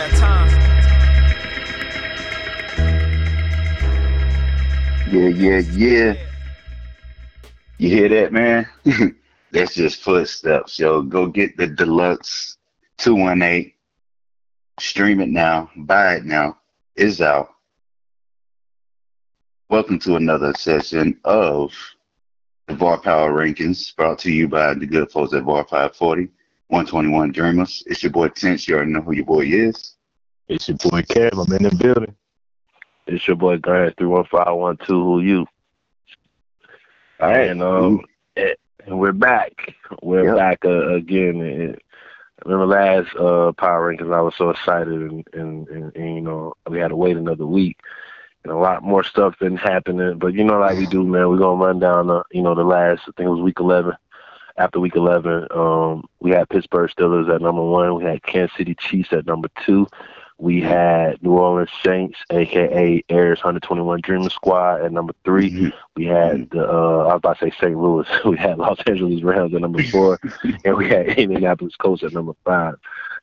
that time. Yeah, yeah, yeah. You hear that, man? That's just footsteps, yo. Go get the deluxe 218. Stream it now. Buy it now. It's out. Welcome to another session of the VAR Power Rankings brought to you by the good folks at VAR 540, 121 Dreamers. It's your boy Tense. You already know who your boy is. It's your boy Kev. I'm in the building. It's your boy Grant three one five one two. Who you? All right. And um, and we're back. We're Yep. back uh, again. And remember last uh Power Rankings? I was so excited, and, and, and, and you know we had to wait another week. And a lot more stuff been happening, but you know, like we do, man. We're gonna run down the, you know, the last. I think it was week eleven. After week eleven, um, we had Pittsburgh Steelers at number one. We had Kansas City Chiefs at number two. We had New Orleans Saints, aka Airs 121 Dream Squad, at number three. Mhm. We had the uh, I was about to say St. Louis. We had Los Angeles Rams at number four, and we had Indianapolis Colts at number five.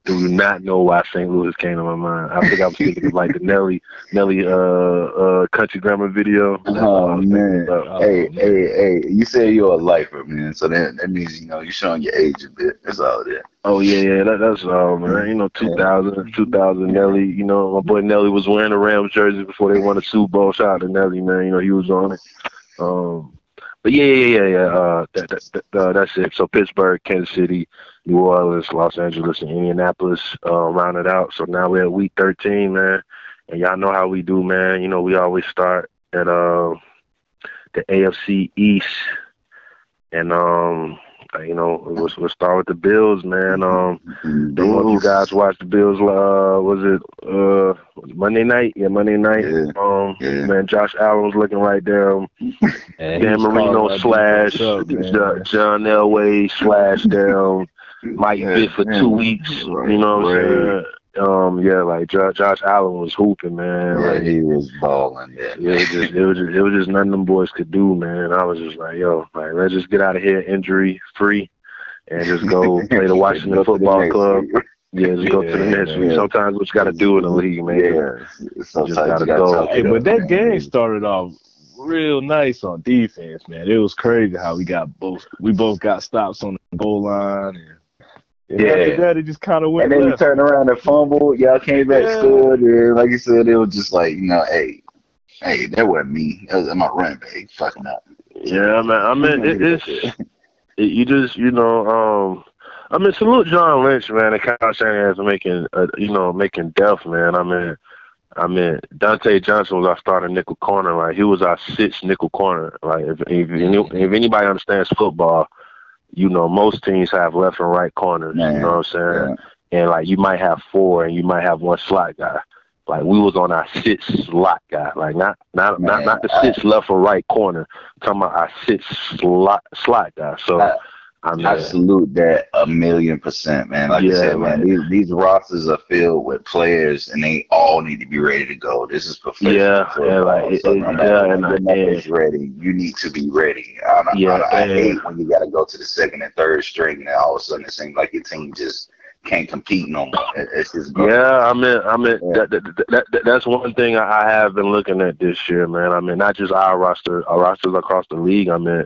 Do you not know why St. Louis came to my mind. I think I was thinking of like the Nelly Nelly uh uh country grammar video. Oh man. Oh, hey, man. hey, hey, you say you're a lifer, man. So that that means you know you're showing your age a bit. That's all that. Oh yeah, yeah, that, that's um, man. You know, 2000, 2000 Nelly. You know, my boy Nelly was wearing the Rams jersey before they won the Super Bowl. Shout out to Nelly, man. You know, he was on it. Um, but yeah, yeah, yeah, yeah. Uh, that, that, that, uh, that's it. So Pittsburgh, Kansas City, New Orleans, Los Angeles, and Indianapolis uh, rounded out. So now we're at week thirteen, man. And y'all know how we do, man. You know, we always start at uh, the AFC East, and um, you know, we'll, we'll start with the Bills, man. Um, don't know if you guys watched the Bills. Uh, was it uh was it Monday night? Yeah, Monday night. Yeah. Um, Yeah. man, Josh Allen was looking right there. Um, Dan Marino slash up, man. John Elway slash down Mike Yeah, Vick for yeah. two weeks. Right, You know what. I'm saying? Um, yeah, like Jo- Josh Allen was hooping, man. Yeah, Like, he was balling. Yeah, yeah, it, just, it was just it was just nothing them boys could do, man. I was just like, yo, like let's just get out of here injury free and just go play the Washington Go to the Football Club. league. Yeah, just go to the next yeah. week. Sometimes what you got to do in the league, man. Yeah, sometimes gotta you gotta go. Hey, but that man. game started off real nice on defense, man. It was crazy how we got both. We both got stops on the goal line, and, and Yeah. after that, it just kind of went And then you left. turned around and fumbled. Y'all came back, Yeah. scored. And like you said, it was just like, you know, hey, hey, that wasn't me. That was my running back fucking up. Yeah, man. I mean, it, it's it, you just you know, um, I mean, salute John Lynch, man, and Kyle Shanahan for making uh, you know making depth, man. I mean, I mean, Dontae Johnson was our starting nickel corner, like he was our sixth nickel corner. Like if if, if anybody understands football, you know most teams have left and right corners. Man, You know what I'm saying? Yeah. and like you might have four and you might have one slot guy. Like we was on our sixth slot guy, like not not not Man, not the I- sixth left or right corner. I'm talking about our sixth slot slot guy. So I- I mean, I salute that a million percent, man. Like I said, man, man. these, these rosters are filled with players, and they all need to be ready to go. This is professional Yeah, yeah, like, it- so it- no yeah, and I- yeah. is ready, you need to be ready. I, I, Yeah, I, I hate when you got to go to the second and third string, and all of a sudden it seems like your team just can't compete no more. It- It's just yeah, I mean, I mean Yeah. that, that, that, that that's one thing I I have been looking at this year, man. I mean, not just our roster, our rosters across the league. I mean,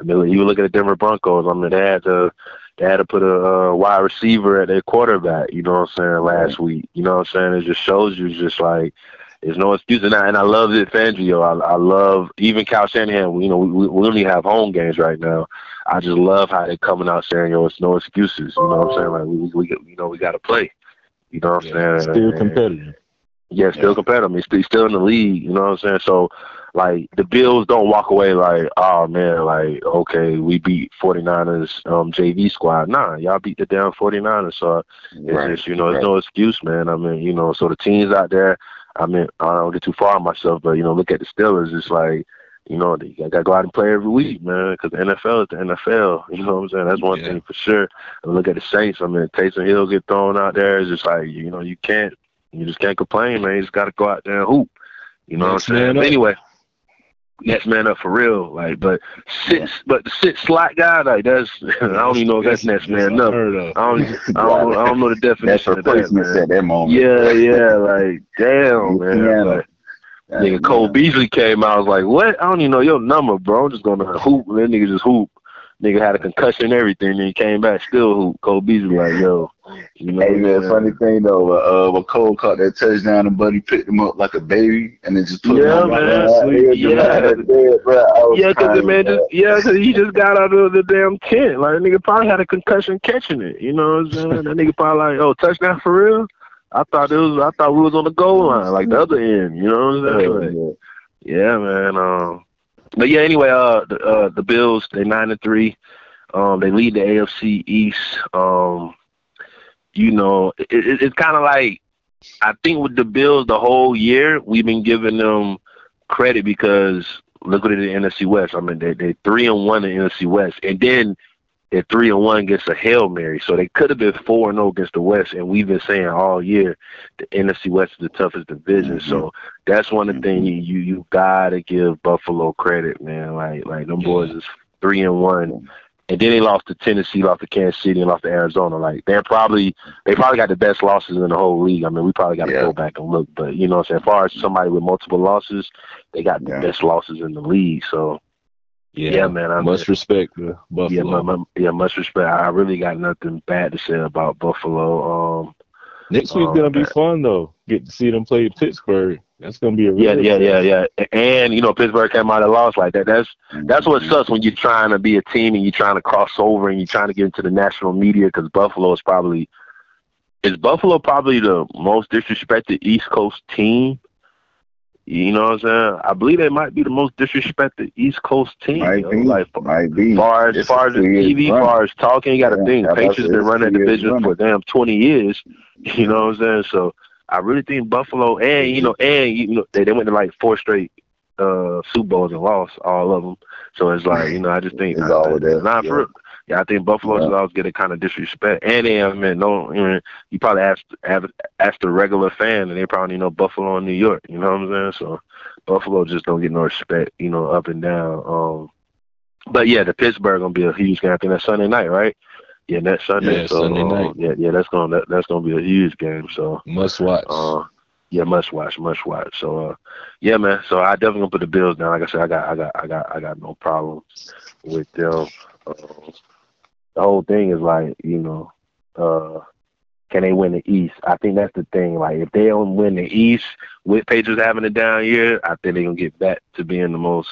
I mean, you look at the Denver Broncos. I mean, they had to they had to put a uh, wide receiver at their quarterback. You know what I'm saying? Last week, you know what I'm saying? It just shows you just like there's no excuse. And I, and I love it, Fangio. I, I love even Kyle Shanahan. You know, we, we only have home games right now. I just love how they're coming out saying, "Yo, it's no excuses." You know what I'm saying? Like we, we, we you know, we got to play. You know what I'm saying? Still And- competitive. yeah, still competitive. He's still in the league. You know what I'm saying? So, like, the Bills don't walk away like, oh man, like, okay, we beat 49ers um, JV squad. Nah, y'all beat the damn 49ers. So it's right. just, you know, right. there's no excuse, man. I mean, you know, so the teams out there. I mean, I don't get too far on myself, but you know, look at the Steelers. It's like, you know, they got to go out and play every week, man, because the NFL is the NFL. You know what I'm saying? That's one Yeah. thing for sure. And look at the Saints. I mean, Taysom Hill get thrown out there. It's just like, you know, you can't you just can't complain, man. You just got to go out there and hoop. You know what I'm saying? anyway, next man up for real. Like, but sit, but the sit slot guy, like that's I don't even know if that's next man up. I don't, I don't, I don't know the definition That's of that, at that moment. Yeah, yeah, like damn, man. Yeah. Like, nigga, Cole Beasley came out. I was like, what? I don't even know your number, bro. I'm just gonna hoop. And that nigga just hoop. Nigga had a concussion and everything, and he came back still hoop. Cole Beasley like, yo, you know. Hey man, funny thing though, uh, when Cole caught that touchdown and Buddy picked him up like a baby and then just put Yeah, him on man. the Sweet. Yeah, Yeah. bro. I was the man just yeah, because he just got out of the damn tent. Like nigga probably had a concussion catching it. You know what I'm saying? that nigga probably like, oh, touchdown for real. I thought it was. I thought we was on the goal line, like the other end. You know what I'm saying? Like, Yeah, yeah, man. Um, but yeah, anyway, uh, the uh, the Bills they nine and three. Um, they lead the AFC East. Um, you know, it, it, it's kind of like I think with the Bills the whole year we've been giving them credit because look at the NFC West. I mean, they they three and one in the NFC West, and then they're three and one against a hail mary. So they could have been four and zero against the West, and we've been saying all year the NFC West is the toughest division. Mhm. So that's one of the things you, you you gotta give Buffalo credit, man. Like like them boys is three and one. And then they lost to Tennessee, lost to Kansas City, and lost to Arizona. Like they're probably they probably got the best losses in the whole league. I mean, we probably got to Yeah. go back and look, but you know, what I'm saying, as far as somebody with multiple losses, they got the Yeah. best losses in the league. So yeah, man, I'm much respect yeah, Buffalo. my, my, yeah, much respect. I really got nothing bad to say about Buffalo. Um, Next week's Oh, gonna be fun though. Get to see them play Pittsburgh. That's gonna be a yeah, yeah, yeah, yeah. And you know, Pittsburgh came out and lost like that. That's That's what Mhm. sucks when you're trying to be a team and you're trying to cross over and you're trying to get into the national media because Buffalo is probably is Buffalo probably the most disrespected East Coast team. You know what I'm saying? I believe they might be the most disrespected East Coast team. Might know, be, Like might be. far as It's far as the TV, run. far as talking, you got to Yeah, think I was about to Patriots been running the division run. for damn 20 years. You know what I'm saying? So I really think Buffalo and you know and you know they, they went to like four straight uh Super Bowls and lost all of them. So it's like you know I just think It's all of that, Nah, yeah. for. Yeah, I think Buffalo Yeah. always get a kind of disrespect. And they have man, no, you, know, you probably ask ask ask the regular fan, and they probably know Buffalo and New York. You know what I'm saying? So Buffalo just don't get no respect, you know, up and down. Um, but yeah, the Pittsburgh gonna be a huge game. I think that's Sunday night, right? Yeah, next Sunday. Yeah, so Sunday um, night. yeah, yeah, that's gonna that, that's gonna be a huge game. So Must watch. uh, yeah, must watch, must watch. So, uh, yeah, man. So I definitely gonna put the Bills down. Like I said, I got, I got, I got, I got no problem with them. Um, the whole thing is like, you know, uh, can they win the East? I think that's the thing. Like, if they don't win the East with Patriots having a down year, I think they're gonna get back to being the most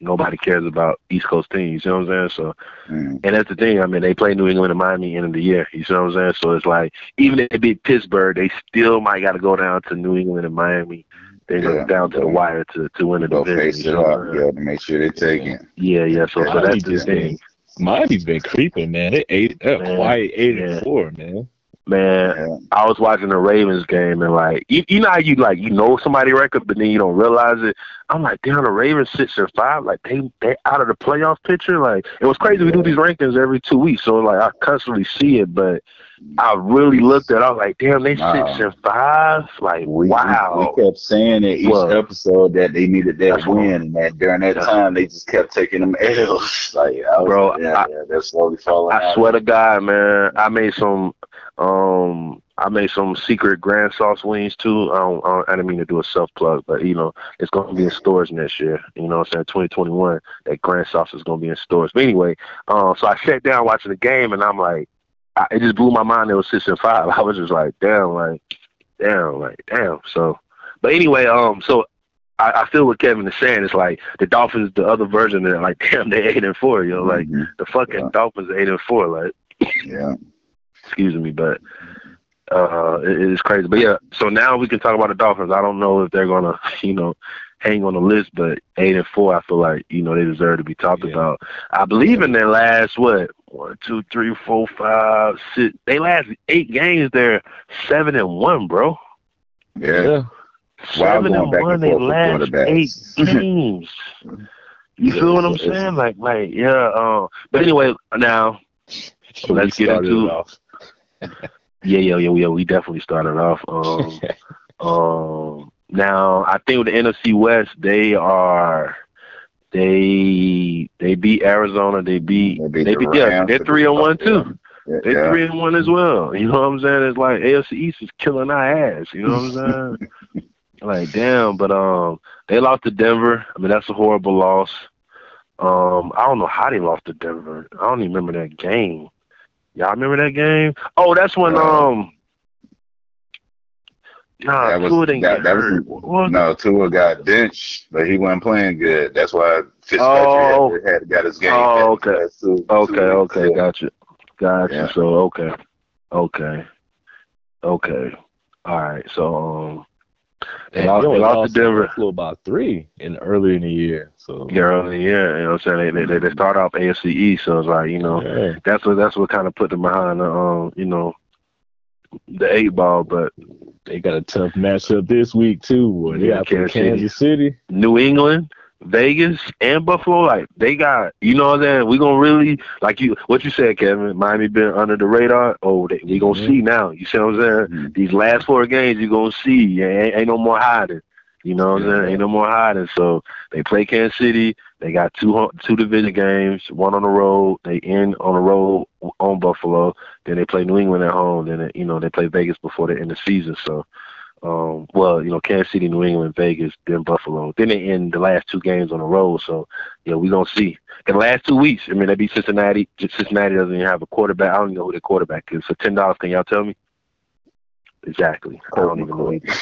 nobody cares about East Coast teams. You know what I'm saying? So Mm. and that's the thing. I mean, they play New England and Miami end of the year. You see what I'm saying? So it's like even if they beat Pittsburgh, they still might got to go down to New England and Miami. They go Yeah. down to the wire to to win the Go division. face it up, yeah, to make sure they take it. Yeah, yeah. So, so that's the thing, Miami's been creeping, man. They eight, they're Man, quiet eight yeah. and four, man. man. Yeah. I was watching the Ravens game and like you, you know how you like you know somebody record but then you don't realize it. I'm like, damn, the Ravens six and five, like they they out of the playoff picture. Like it was crazy. We do these rankings every two weeks, so like I constantly see it, but I really looked at. I was like, damn, they Wow. six and five. Like We, wow. we kept saying it each Well, episode that they needed that win, and that during that time they just kept taking them L's. Like, I was Bro, yeah, I- yeah, they're slowly falling I out. swear to God, man, I made some um I made some secret grand sauce wings too. I don't, I, don't, I didn't mean to do a self plug, but you know, it's gonna be in stores next year. You know what I'm saying? Twenty twenty one, that grand sauce is gonna be in stores. But anyway, um so I sat down watching the game and I'm like I, it just blew my mind it was six and five. I was just like, damn, like damn, like damn. So but anyway, um so I, I feel what Kevin is saying. It's like the Dolphins, the other version of it, like damn, they eight and four, yo. Like Mhm. the fucking Yeah. Dolphins are eight and four, like yeah, excuse me, but uh, it, it is crazy. But yeah, so now we can talk about the Dolphins. I don't know if they're gonna, you know, hang on the list, but eight and four, I feel like you know they deserve to be talked Yeah. about. I believe in their last what one, two, three, four, five, six. They last eight games. They're seven and one, bro. yeah. seven Wow, going and back one. and They forth with last eight quarterbacks. games. You Yeah, feel what I'm it's- saying? Like, like, yeah. Uh, but anyway, now So Let's we get started into- it off. Yeah, yeah, yeah, yeah. We definitely started off. Um, um, now I think with the NFC West, they are They they beat Arizona. They beat They beat they the beat yeah. They're three and one too. Yeah, They're yeah. three and one as well. You know what I'm saying? It's like AFC East is killing our ass. You know what I'm saying? like damn, but um, they lost to Denver. I mean that's a horrible loss. Um, I don't know how they lost to Denver. I don't even remember that game. Y'all remember that game? Oh, that's when Uh, um. Nah, That was- Tua didn't that- get that hurt. Was No, Tua got benched, but he wasn't playing good. That's why Fitzpatrick Oh. had, had got his game. Oh, okay. last two- Okay, two weeks. okay, gotcha. Gotcha. Yeah. So okay. Okay. Okay. All right. So um they lost, they lost to Denver. Buffalo about three in early in the year. So Yeah, early, yeah, you know what I'm saying? They they, they start off AFC East, so it's like, you know, yeah. that's what that's what kind of put them behind the um, you know, the eight ball, but they got a tough matchup this week too. Boy. They got from Kansas City. City. New England, Vegas, and Buffalo, like they got, you know what I'm saying? We gonna really like you what you said, Kevin. Miami been under the radar. Oh, they, we gonna Mhm. see now. You see what I'm saying? Mhm. These last four games, you gonna see. Ain't, ain't no more hiding. You know what I'm Yeah. saying? Ain't no more hiding. So they play Kansas City. They got two two division games, one on the road. They end on the road on Buffalo. Then they play New England at home. Then they, you know they play Vegas before the end of the season. So, um, well, you know Kansas City, New England, Vegas, then Buffalo. Then they end the last two games on the road. So, yeah, we gonna see. The last two weeks, I mean, they beat Cincinnati. Cincinnati doesn't even have a quarterback. I don't even know who their quarterback is. So ten dollars, can y'all tell me? Exactly. I don't even know. either.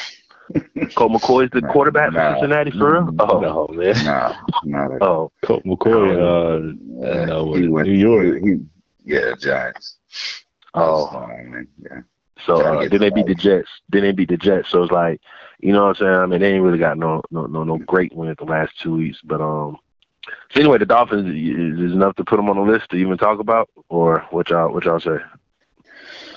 Colt McCoy is the Nah, quarterback for. Cincinnati for real? Oh, No man, Nah, not at oh, Colt McCoy. Uh, Uh, no, he went- New York. he- yeah, Giants. oh. fine, man. Yeah. So uh, then they beat the. Jets. Then they beat the Jets. So it's like, you know what I'm saying? I mean, they ain't really got no no no no great win at the last two weeks. But um, so anyway, the Dolphins is, is enough to put them on the list to even talk about, or what y'all what y'all say?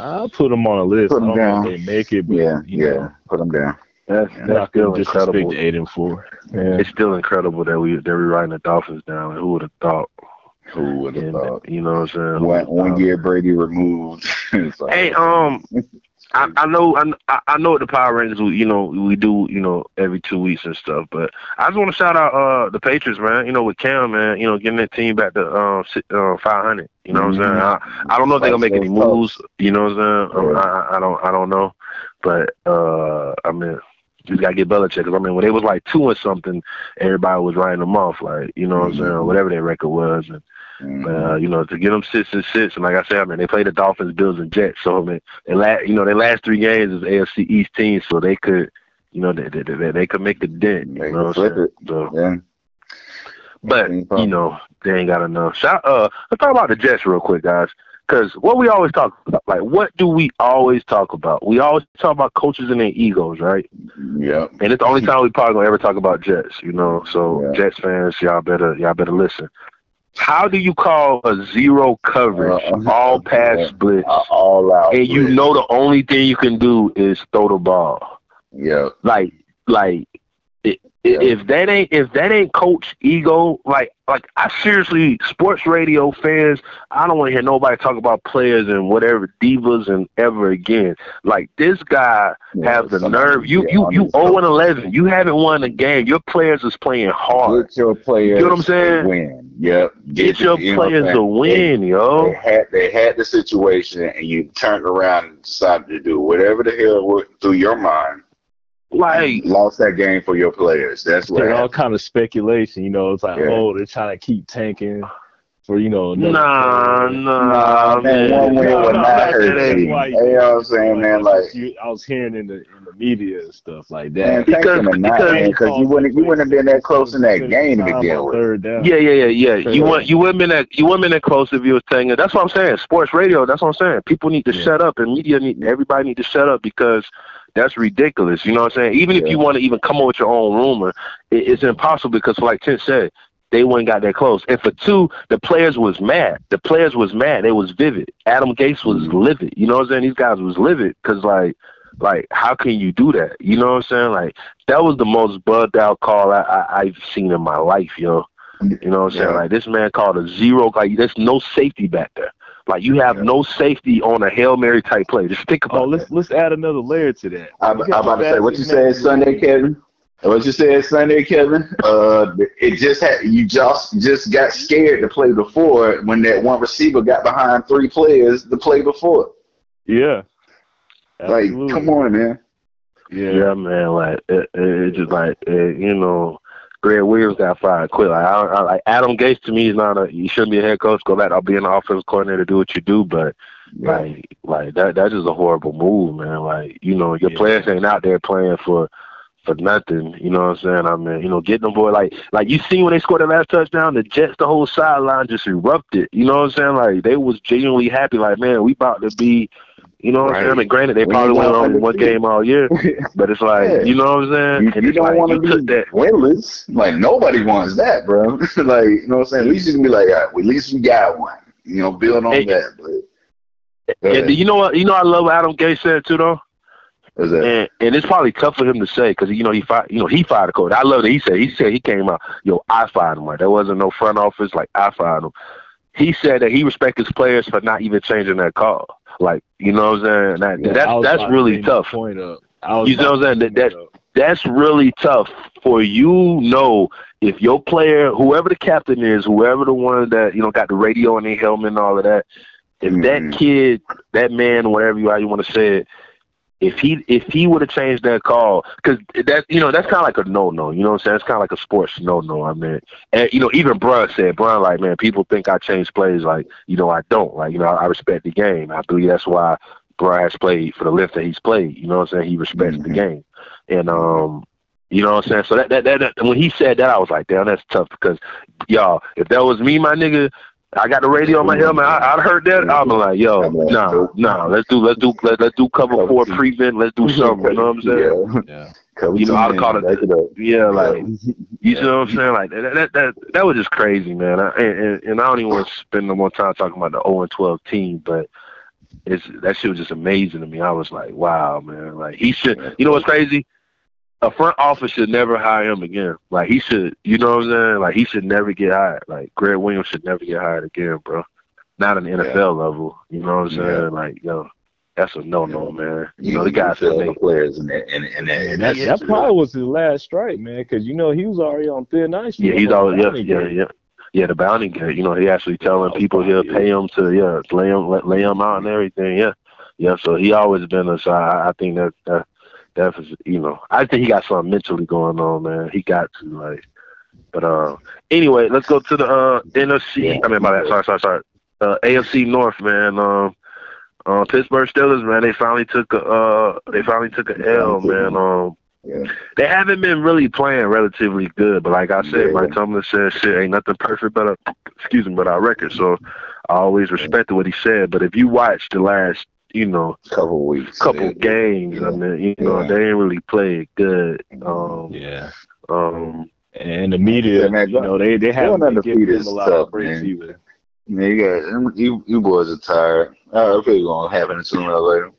I'll put them on a list. Put 'em I don't know down. if they make it, but Yeah, you yeah. know, Put them down. That's Yeah. That's not still gonna incredible. eight and four. Yeah. It's still incredible that we they're writing the Dolphins down. And who would have thought? Who would have thought? you know what I'm saying? One, one year Brady removed. Like, Hey, um, I, I know I, I- know what the Power Rangers we, you know we do you know every two weeks and stuff, but I just want to shout out uh the Patriots man. You know with Cam man, you know getting that team back to um uh, 500. You know what I'm saying? I, I don't know if they're gonna make any moves. You know what I'm saying? Um. I, I don't I don't know, but uh I mean. You just gotta get Belichick. 'cause I mean, when they was like two or something, everybody was writing them off, like you know what I'm saying, whatever their record was. And Mhm. uh, you know, to get them six and six, and like I said, I mean, they play the Dolphins, Bills, and Jets. So I mean, they last, you know, their last three games is AFC East teams, so they could, you know, they they, they, they could make a dent. They You know, could what I'm saying? So, yeah. but you know, they ain't got enough. Shout, uh, let's talk about the Jets real quick, guys. Because what we always talk about, like, what do we always talk about? We always talk about coaches and their egos, right? Yeah. And it's the only time we probably gonna ever talk about Jets, you know. So Yeah. Jets fans, y'all better y'all better listen. How do you call a zero coverage, Uh, all pass yeah. blitz, Uh, All out. and you know the only thing you can do is throw the ball? Yeah. Like, like Yeah. if that ain't if that ain't coach ego, like like I seriously, sports radio fans, I don't want to hear nobody talk about players and whatever divas and ever again. Like this guy Yeah, have the nerve. You get you you his 0 and 11. You haven't won a game. Your players is playing hard. Get your players. You know what I'm saying? Win. Yep. Get your you know what I'm players to win, They yo. had they had the situation, and you turned around and decided to do whatever the hell went through your mind. Like lost that game for your players. That's what all kind of speculation. You know, it's like, Yeah. oh, they're trying to keep tanking for you know. another nah, nah, Nah, man, man. one win No, would no, not that's- hurt you. why- You know what I'm saying, man? Like, what you- I was hearing in the in the media and stuff like man, that. Because- thank him or not, because- man, because you wouldn't you wouldn't have been that close in that game to Time begin on with. Yeah, yeah, yeah, yeah. You want you wouldn't been that you wouldn't been that close if you was saying it. That's what I'm saying. Sports radio. That's what I'm saying. People need to Yeah. shut up, and media need everybody need to shut up because that's ridiculous. You know what I'm saying? Even if you want to even come up with your own rumor, it, it's impossible because, like Tim said, they wouldn't got that close. And for two, the players was mad. The players was mad. They was vivid. Adam Gase was Mhm. livid. You know what I'm saying? These guys was livid because like. Like, how can you do that? You know what I'm saying? Like, that was the most bugged out call I, I, I've seen in my life, yo. You know what I'm saying? Yeah. Like this man called a zero. Like there's no safety back there. Like you have Yeah. no safety on a hail mary type play. Just think Oh, about let's that. let's add another layer to that. I'm, I'm about to say what you best said Sunday, Kevin. What you said Sunday, Kevin? Uh, it just had you just just got scared to play before when that one receiver got behind three players to play before. Yeah. Like, come on, man. Yeah. Yeah, man. Like it, it, it just like it, you know, Gregg Williams got fired quick. Like, I, I, like Adam Gase to me is not a. You shouldn't be a head coach. Go back. I'll be an offensive coordinator. To do what you do. But like, like that that's just a horrible move, man. Like you know, your Yeah. players ain't out there playing for for nothing. You know what I'm saying? I mean, you know, getting them boy like like you seen when they scored the last touchdown, the Jets, the whole sideline just erupted. You know what I'm saying? Like they was genuinely happy. Like man, we about to be. You know what I'm saying? I mean, granted, they We probably went on one game all year, but it's like, Yeah. you know what I'm saying? You, And you don't like, want to be that. winless. Like nobody wants that, bro. like you know what I'm saying. At least you can be like, all right, well, at least we got one. You know, build on Hey. that. But And you know what? You know I love what Adam Gase said too, though. And and it's probably tough for him to say because you know he fired. You know he fired the coach. I love that he said. He said he came out. Yo, I fired him. Like there wasn't no front office. Like I fired him. He said that he respects his players for not even changing that call. Like you know what I'm saying? That, Yeah, that's that's about to really tough. Point up. You know what I'm saying? bring That- up. that's really tough for you know if your player whoever the captain is whoever the one that you know got the radio in their helmet and all of that if Mhm. that kid that man whatever you how you want to say it if he if he would have changed that call because that you know that's kind of like a no no you know what I'm saying? It's kind of like a sports no no I mean. And you know even Bruh said Bruh like man people think I change plays like you know I don't like you know I, I respect the game I believe that's why Bruh has played for the length that he's played you know what I'm saying? He respects the Mhm. game. And um you know what I'm saying? So that, that that that when he said that I was like damn that's tough because y'all if that was me my nigga I got the radio on my helmet. I, I'd heard that. I'm like, "Yo, no, no, let's do, let's do, let, let's do cover Cover four two. prevent. Let's do something." You know what I'm saying? Yeah. Yeah. Cover You know, two I'd call it- back it up. Yeah, like you know what I'm saying? Like that, that, that, that was just crazy, man. I, and, and, and I don't even want to spend no more time talking about the 0 and 12 team, but it's that shit was just amazing to me. I was like, wow, man. Like he should. You know what's crazy? A front office should never hire him again. Like he should. You know what I'm saying? Like he should never get hired. Like Gregg Williams should never get hired again, bro. Not on the NFL level. You know what I'm saying? Yeah. Like yo, that's a no no, man. You, You know the guys feel that the make. players and that, and, and, that, And and that, that probably was his last strike, man, because you know he was already on thin ice. Yeah, he's the always yeah, Bounty yeah, yeah. Yeah, the bounty gate. You know, he actually telling Oh, people he'll pay him to yeah lay him let, lay him out and everything. Yeah, yeah. So he always been a. So I, I think that that that was you know I think he got something mentally going on, man. He got to like. But uh, anyway, let's go to the uh NFC. I mean, my bad. Sorry, sorry, sorry. Uh, AFC North, man. Um, uh, Pittsburgh Steelers, man. They finally took a uh, they finally took a L, man. Um, yeah. they haven't been really playing relatively good, but like I said, Yeah. Mike Tomlin said shit ain't nothing perfect but a excuse me, but our record. So I always respected what he said. But if you watch the last, you know, couple weeks. couple Yeah. games, I mean, you know, Yeah. they ain't really played good. Um Yeah. um And the media, Yeah, man, you know, they they haven't going been giving undefeated him a lot tough, of breaks man. either. Man, you got you, you boys are tired. Uh, okay, gonna happen sooner or later.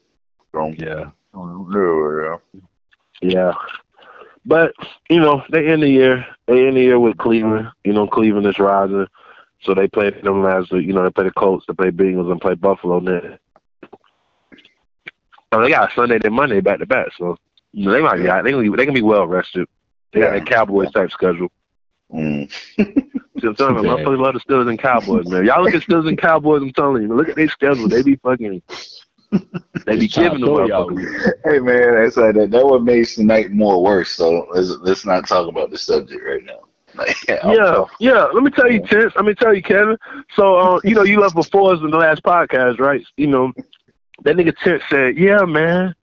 Don't Yeah. yeah. yeah. But, you know, they end the year they end the year with Cleveland. You know, Cleveland is rising. So they played them last week. You know, they play the Colts, they play Bengals, and play Buffalo next. So they got Sunday and Monday back to back. So you know, they might be. They can be, they can be well rested. They got Yeah. that Cowboys type schedule. Mm. See, I'm telling you, Yeah. motherfuckers love the Steelers and Cowboys, man. Y'all look at Steelers and Cowboys. I'm telling you, look at their schedule. They be fucking. They be giving the motherfuckers. Hey man, that's like that. That what makes tonight more worse. So let's let's not talk about the subject right now. Like, Yeah, yeah. Let me tell you, Tense. Let me tell you, Kevin. So, uh, you know, you left before us in the last podcast, right? You know, that nigga Tense said, "Yeah, man.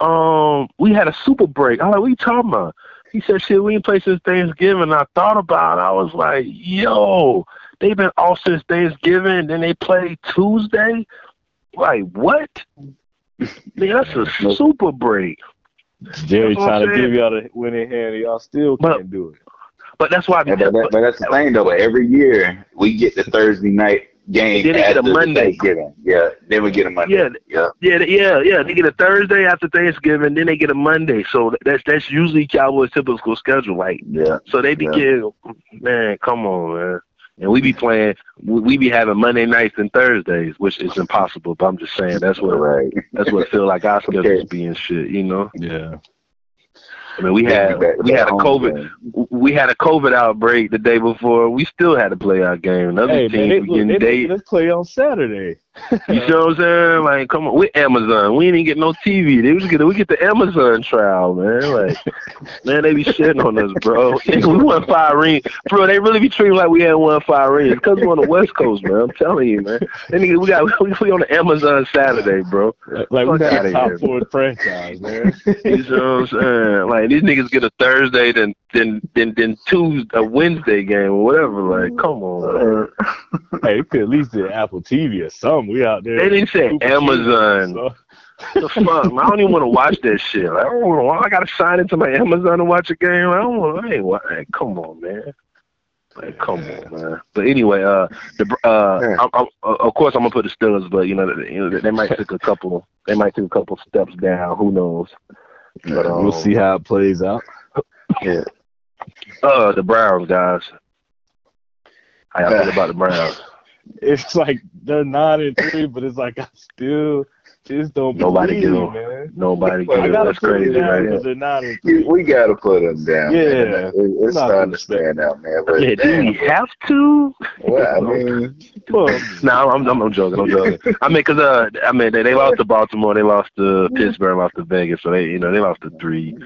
Um, we had a super break." I'm like, "What you talking about?" He said, "Shit, we ain't play since Thanksgiving." I thought about. it. I was like, "Yo, they've been off since Thanksgiving. Then they play Tuesday. Like what? Man, that's a super break." Jerry That's what trying to give y'all the winning hand, and y'all still But- can't do it. But that's why I be But, but, but that's the thing though. Every year we get the Thursday night game Then they get a Monday. Thanksgiving. Yeah, then we get a Monday. Yeah. yeah. Yeah, yeah, yeah. They get a Thursday after Thanksgiving, then they get a Monday. So that's that's usually Cowboys' typical schedule. Like, Yeah. so they be Yeah. man, come on, man. And we be playing, we, we be having Monday nights and Thursdays, which is impossible. But I'm just saying that's what Right. that's what it feel like our schedules Okay. be and shit, you know. Yeah. I mean, we had we had a COVID we had a COVID outbreak the day before. We still had to play our game. Another Hey, team man, we they, day. let's play on Saturday. You see what I'm saying? Like, come on, with Amazon, we didn't get no TV. They was get we get the Amazon trial, man. Like, man, they be shitting on us, bro. We won five rings, bro. They really be treating like we had won five rings because we're on the West Coast, man. I'm telling you, man. Nigga, we got we, we on the Amazon Saturday, bro. Like, like we Fuck got a top four franchise, man. You know what I'm saying? Like these niggas get a Thursday, then then then then Tuesday, a Wednesday game or whatever. Like, come on, man. hey, we could at least do Apple TV or something. We out there. They didn't say Super Amazon. So- the fuck? I don't even want to watch that shit. Like, I don't want. I gotta sign into my Amazon to watch a game. I don't want. I ain't. wa- Like, come on, man. Like, come on, man. But anyway, uh, the uh, Yeah. I'm, I'm, uh, of course I'm gonna put the Steelers, but you know, they, you know, they might take a couple. They might take a couple steps down. Who knows? But um, we'll see how it plays out. Yeah. Uh, the Browns guys. How y'all feel about the Browns? It's like they're nine and three, but it's like I still just don't Nobody believe, do. man. Nobody Well, I gotta That's put crazy, down right? because they're nine and We, three. we got to put them down. Yeah. man. It's Not starting to stand out, man. But Yeah, do damn, we have to? well, I mean, Well, No, I'm, I'm, I'm joking. I'm joking. I mean, cause uh, I mean, they, they lost to Baltimore, they lost to Pittsburgh, lost to Vegas, so they, you know, they lost to three,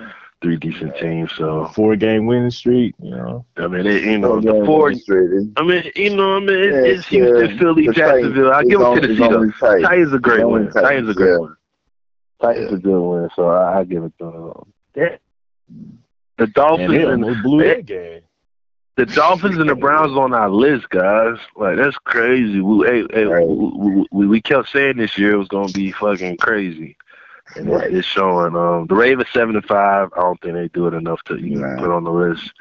three decent teams. So four game winning streak, you know. I mean, they, you know, yeah, the four. illustrated. I mean, you know, I mean, it, Yeah, it's Houston, yeah, Philly, Jacksonville. I give it to the Tennessee it's though. only Titans. Titans a great It's only win. Titans a great yeah. win. Titans a good win, so I, I give it to them. Yeah. The Dolphins And they and almost blew that game. the Dolphins and the Browns on our list, guys. Like that's crazy. We hey, hey, Right. we, we, we kept saying this year it was gonna be fucking crazy, and it- Right. it's showing. Um, the Ravens seven and five. I don't think they do it enough to even Nah. put on the list.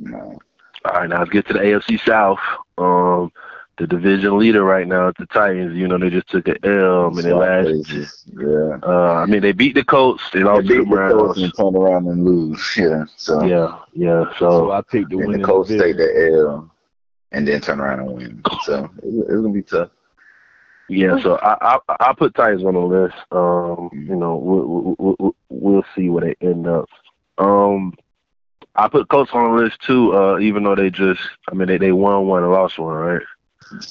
No. All right, now let's get to the AFC South. Um, the division leader right now is the Titans. You know they just took an L in their So last. crazy. Yeah. Uh, I mean they beat the Colts. They They lost to beat the the Colts and turn around and lose. Yeah. So, Yeah, yeah. So So I picked the and winning the Colts take division. the L and then turn around and win. So it's, it's gonna be tough. Yeah, so I I I put Titans on the list. Um, you know, we'll we'll, we'll, we'll see where they end up. Um, I put Colts on the list too. Uh, even though they just, I mean, they they won one and lost one, right?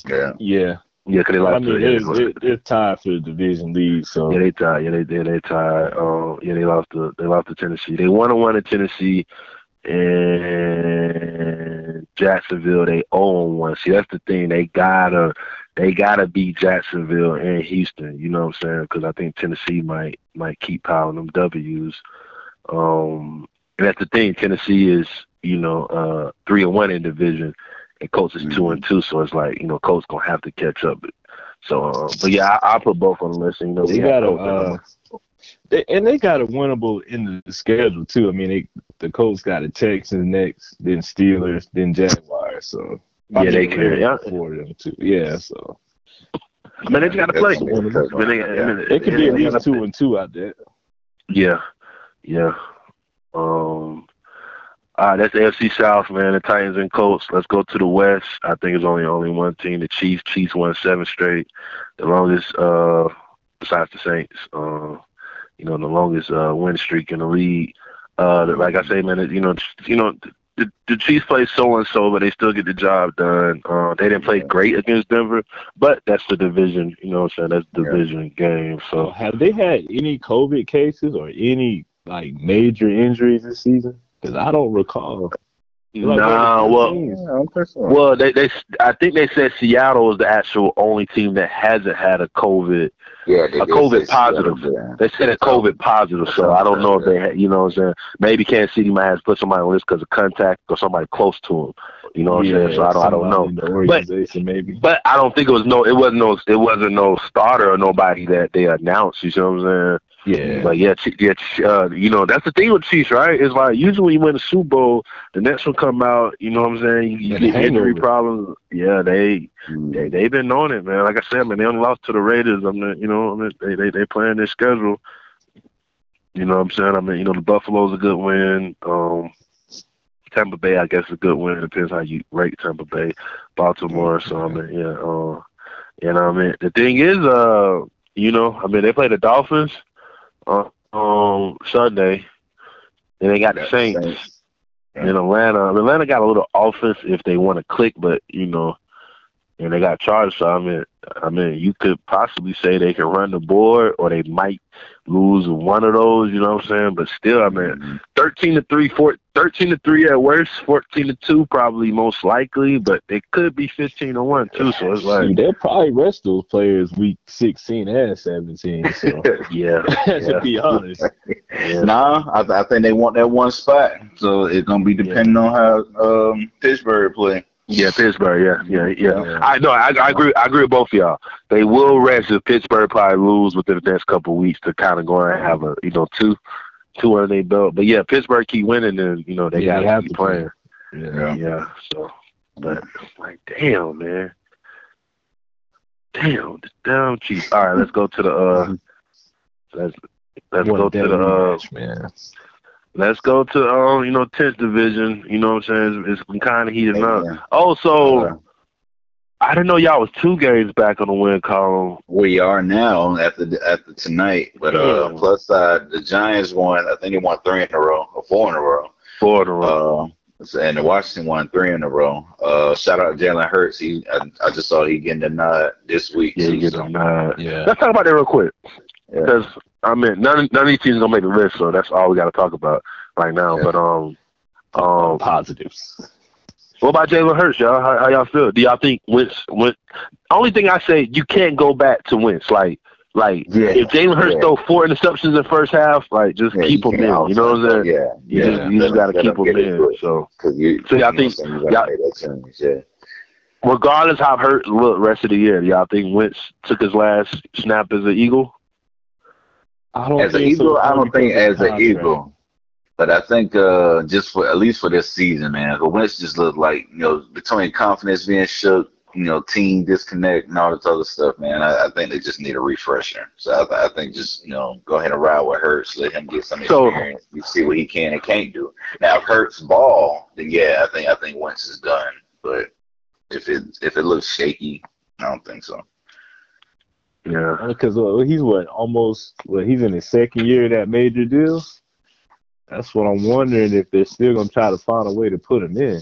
Yeah. Yeah, Yeah, 'cause they I lost. mean to, yeah, they're, they lost- they're, they're tied for the division lead. So yeah, they tied. Yeah, they did. They tied. Um, yeah, they lost to they lost to Tennessee. They won and one in Tennessee, and Jacksonville they own one. See, that's the thing. They gotta they gotta beat Jacksonville and Houston. You know what I'm saying? Because I think Tennessee might might keep piling them W's. Um, and that's the thing. Tennessee is you know uh three and one in division, and Colts is two and two. So it's like you know Colts gonna have to catch up. So, uh, but yeah, I, I put both on the list. and, You know, they we got a uh, they, and they got a winnable in the schedule too. I mean, they, the Colts got the Texans next, then Steelers, then Jaguars. So Yeah, they can. Yeah. for them too. Yeah, so I mean, they just got to play. That's a tough I mean, they, one. I mean, they could they- be at they least two and two out there. Yeah, yeah. Um, all right, that's the AFC South, man. The Titans and Colts. Let's go to the West. I think it's only only one team. The Chiefs. Chiefs won seven straight, the longest uh besides the Saints. Uh, you know, the longest uh win streak in the league. Uh, like I say, man, it- you know, you know. The, the Chiefs play so and so, but they still get the job done. Uh, they didn't play Yeah. great against Denver, but that's the division. You know what I'm saying? That's the Yeah. division game. So So have they had any COVID cases or any like major injuries this season? Because I don't recall. Like, nah, well, Yeah, I don't think so. Well, they they I think they said Seattle is the actual only team that hasn't had a COVID. yeah, they a COVID say positive. Seattle, yeah. They said a COVID positive, so I don't know if they had, you know what I'm saying. Maybe Kansas City might have to put somebody on the list because of contact or somebody close to them. You know what I'm saying? So I don't I don't know. somebody in The organization, maybe. But I don't think it was no. It wasn't no. It wasn't no starter or nobody that they announced. You see what I'm saying? Yeah. But yeah, yeah, uh, you know that's the thing with Chiefs, right? It's like usually when you win the Super Bowl, the next one come out. You know what I'm saying? You, you get injury problems. Yeah, they Mm. they they've been on it, man. Like I said, man, they only lost to the Raiders. I mean, you know, I mean, they they they playing their schedule. You know what I'm saying? I mean, you know, the Buffalo's a good win. Um, Tampa Bay, I guess, is a good win. It depends how you rate Tampa Bay, Baltimore. So I mean, yeah, uh, you know, I mean, the thing is, uh, you know, I mean, they play the Dolphins, uh, um, Sunday. and they got the Saints. In Atlanta, Atlanta got a little offense if they want to click, but you know, and they got charged. So I mean, I mean, you could possibly say they can run the board, or they might lose one of those. You know what I'm saying? But still, I mean, Mhm. thirteen to three, four, 13 to three at worst, fourteen to two probably most likely, but it could be fifteen to one too. So it's Shoot, like, they'll probably rest those players week 16 and 17. So yeah, to yeah. be honest, yeah. Nah, I, I think they want that one spot. So it's gonna be depending on how um, Pittsburgh play. Yeah, Pittsburgh. Yeah, yeah, yeah. Yeah. I know. I, I agree. I agree with both of y'all. They will rest if Pittsburgh probably lose within the next couple of weeks to kind of go and have a you know two, two under their belt. But yeah, Pittsburgh keep winning, and you know they Yeah, got to keep playing. yeah. Yeah. So, but like, damn, man. Damn, damn cheap. All right, let's go to the uh, let's let's What go to the deadly uh, man. Let's go to um, you know, tenth division. You know what I'm saying? It's, it's been kind of heating up. Yeah. Oh, so. Uh, I didn't know y'all was two games back on the win column. we are now after the, after tonight, but uh, Damn. plus side, the Giants won. I think they won three in a row or four in a row. Four in a row. Uh, and the Washington won three in a row. Uh, shout out to Jalen Hurts. He, I, I just saw he getting the nod this week. yeah, too, you get so, them. Yeah. Let's talk about that real quick. Yeah. Because I mean, none none of these teams gonna make the list, so that's all we got to talk about right now. Yeah. But um, um, Positives. what about Jalen Hurts, y'all? How, how y'all feel? Do y'all think Wentz? Wentz? Only thing I say, you can't go back to Wentz. Like, like Yeah, if Jalen Hurts yeah. throw four interceptions in the first half, like just Yeah, keep him in. You know what I'm saying? Yeah, You yeah. just, you just got to keep him in. So, Cause you, So y'all think- know, you gotta y'all- change, yeah. regardless how hurt look rest of the year, do y'all think Wentz took his last snap as an Eagle? I don't As an think so, eagle, I don't think as an eagle, but I think uh, just for at least for this season, man. But Wentz just looked like you know between confidence being shook, you know, team disconnect and all this other stuff, man. I, I think they just need a refresher. So I, I think just you know go ahead and ride with Hurts, let him get some So- experience, you see what he can and can't do. Now if Hurts ball, then yeah, I think I think Wentz is done. But if it if it looks shaky, I don't think so. Yeah. Because uh, he's what almost what he's in his second year of that major deal. That's what I'm wondering if they're still gonna try to find a way to put him in.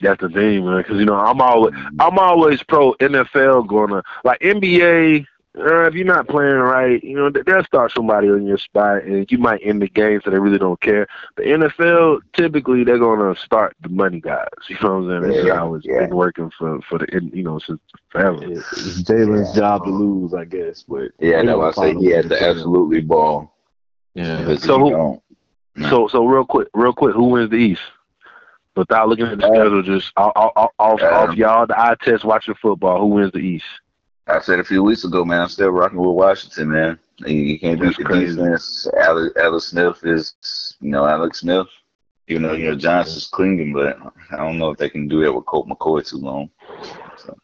That's the thing, man. Because you know, I'm always I'm always pro NFL. Gonna like NBA. Uh, if you're not playing right, you know they- they'll start somebody on your spot, and you might end the game, so they really don't care. The NFL typically they're gonna start the money guys. You know what I'm saying? That's Yeah, how it's yeah. been working for for the you know since forever. It- It's Jalen's job to lose, I guess. But Yeah, they that's why I say he way had to to put him in. absolutely ball. Yeah. So who- don't, So so real quick, real quick, who wins the East? Without looking at the Uh, schedule, just off off, off, um, off y'all the eye test watching football. Who wins the East? I said a few weeks ago, man, I'm still rocking with Washington, man. You, you can't beat That's the crazy. defense. Alex, Alex Smith is, you know, Alex Smith. Even though, you know, Giants is clinging, but I don't know if they can do that with Colt McCoy too long. So.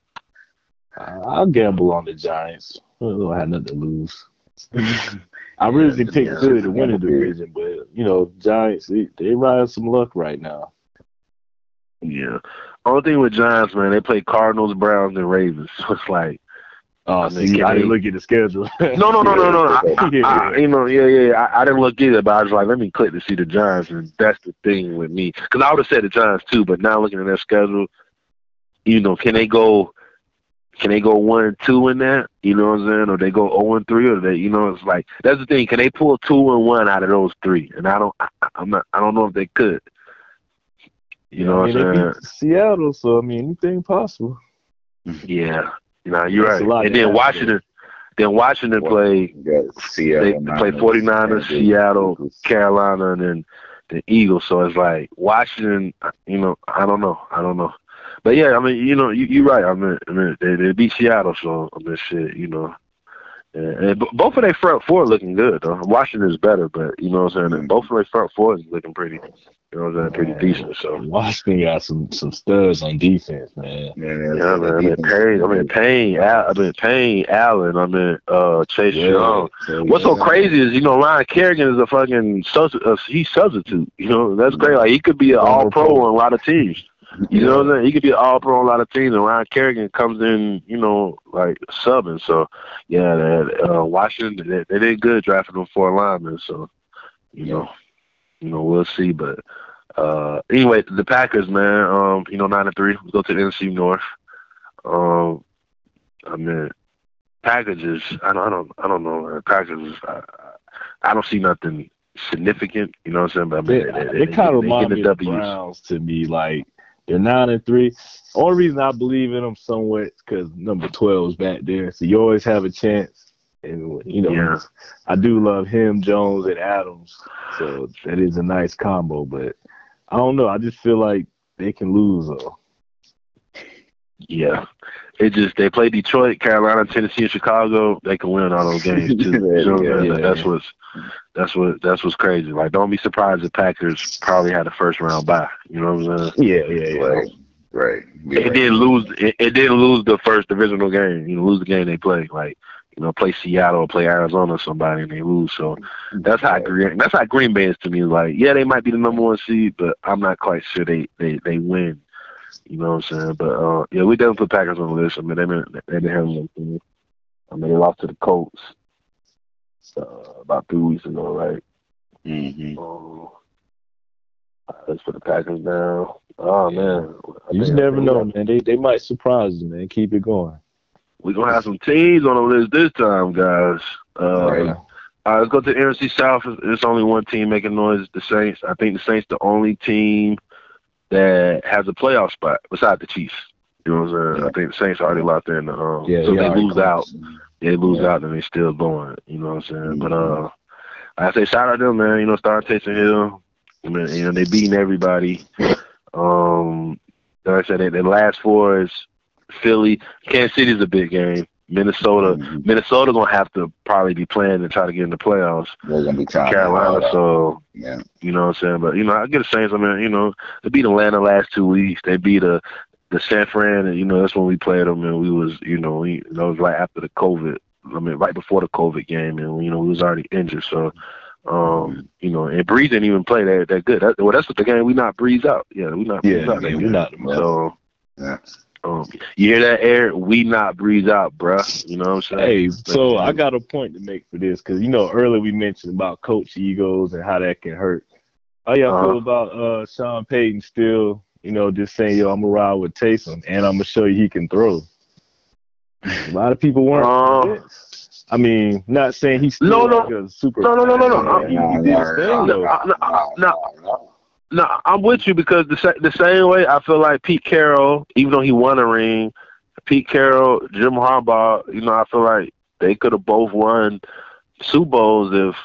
I'll gamble on the Giants. I don't have nothing to lose. I really Yeah, didn't take yeah, Philly to win the division, but you know, Giants they, they ride some luck right now. Yeah. Only thing with Giants, man, they play Cardinals, Browns, and Ravens. So it's like, Oh, I mean, see, can I didn't look at the schedule. no, no, no, no, no. I, I, Yeah. I, you know, yeah, yeah. I, I didn't look either, but I was like, let me click to see the Giants, and that's the thing with me. Because I would have said the Giants too, but now looking at their schedule, you know, can they go? Can they go one and two in that? You know what I'm saying? Or they go zero and three, or they, you know, it's like that's the thing. Can they pull two and one out of those three? And I don't, I, I'm not, I don't know if they could. You know I what mean, I'm saying? Seattle, so I mean, anything possible. Yeah, you know, you're That's right. And then Washington, then Washington play Seattle, They- play 49ers, and Seattle, Carolina, and then the Eagles. So it's like Washington. You know, I don't know. I don't know. But yeah, I mean, you know, you, you're right. I mean, I mean, they, they beat Seattle, so I mean, shit, you know. And, and both of their front four looking good. Though. Washington is better, but you know what I'm saying. And both of their front four is looking pretty. You know what I'm saying? Pretty Man. decent. So. Washington got some some studs on defense, man. Yeah, Yeah, man. I mean, Payne. I mean, Payne. Al, I mean, Payne. Allen. I mean, uh, Chase Young. What's so crazy is you know Ryan Kerrigan is a fucking subs- uh, he's substitute. You know that's great. Like he could be an all pro on a lot of teams. You know what I'm saying? He could be an all pro on a lot of teams, and Ryan Kerrigan comes in, you know, like subbing. So yeah, they, uh, Washington they, they did good drafting them four linemen. So you know, you know, we'll see. But uh, anyway, the Packers, man, um, you know, nine and three. Let's go to the NFC North. Um, I mean, packages. I don't, I don't, I don't know. Man. Packages. I, I don't see nothing significant. You know what I'm saying? But I mean, They, they, they kind of they remind me of the Browns to me. Like they're nine and three. Only reason I believe in them somewhat is because number twelve is back there, so you always have a chance. And you know, Yeah. I do love him, Jones, and Adams. So that is a nice combo. But I don't know. I just feel like they can lose though. Yeah. It just they play Detroit, Carolina, Tennessee, and Chicago. They can win all those games too. You know? Yeah. That's what's that's what that's what's crazy. Like, don't be surprised if Packers probably had a first round bye. You know what I'm saying? Yeah, yeah, yeah. Right. Right. Be It didn't lose. It, it didn't lose the first divisional game. You know, lose the game they play. Like, you know, play Seattle or play Arizona or somebody and they lose. So that's how Green. That's how Green Bay is to me. Like, yeah, they might be the number one seed, but I'm not quite sure they they they win. You know what I'm saying? But uh, yeah, we definitely put Packers on the list. I mean, they didn't, they've been handling them. I mean, they lost to the Colts uh, about three weeks ago, right? Mm-hmm. Um, let's put the Packers down. Oh man, I You just never think know, man. They they might surprise you, man. Keep it going. We're gonna have some teams on the list this time, guys. Uh, Right. all right, let's go to the NFC South. There's only one team making noise, the Saints. I think the Saints the only team that has a playoff spot beside the Chiefs. You know what I'm saying? I think the Saints already locked in. Um, Yeah, so they lose out, they lose Yeah. out, and they still going. You know what I'm saying? But Mhm. uh, I say shout out to them, man. You know, starting Taysom Hill. I mean, you know, they beating everybody. Um, like I said, they, the last four is Philly. Kansas City's a big game. Minnesota. Mhm. Minnesota gonna have to probably be playing to try to get in the playoffs. They're gonna be trying. Carolina, so yeah. you know what I'm saying. But you know, I get the Saints. I mean, you know, they beat Atlanta last two weeks. They beat a the San Fran, and you know that's when we played them, and we was you know we that was right after the COVID. I mean, right before the COVID game, and you know we was already injured. So, um, you know, and Brees didn't even play that that good. That, well, that's what the game we not Brees out. Yeah, we not Brees Yeah, out. yeah, we not. So. Yeah. Um, you hear that, Eric? We not Brees out, bruh. You know what I'm saying? Hey, so I got a point to make for this because you know earlier we mentioned about coach egos and how that can hurt. How y'all Uh-huh. feel about uh Sean Payton still, you know, just saying yo, I'm gonna ride with Taysom and I'm gonna show you he can throw. A lot of people weren't. Convinced. I mean, not saying he's still No, no. like a super. No, no, no, no, no. He, did his thing though. No, I'm with you because the the same way I feel like Pete Carroll, even though he won a ring, Pete Carroll, Jim Harbaugh, you know, I feel like they could have both won Super Bowls if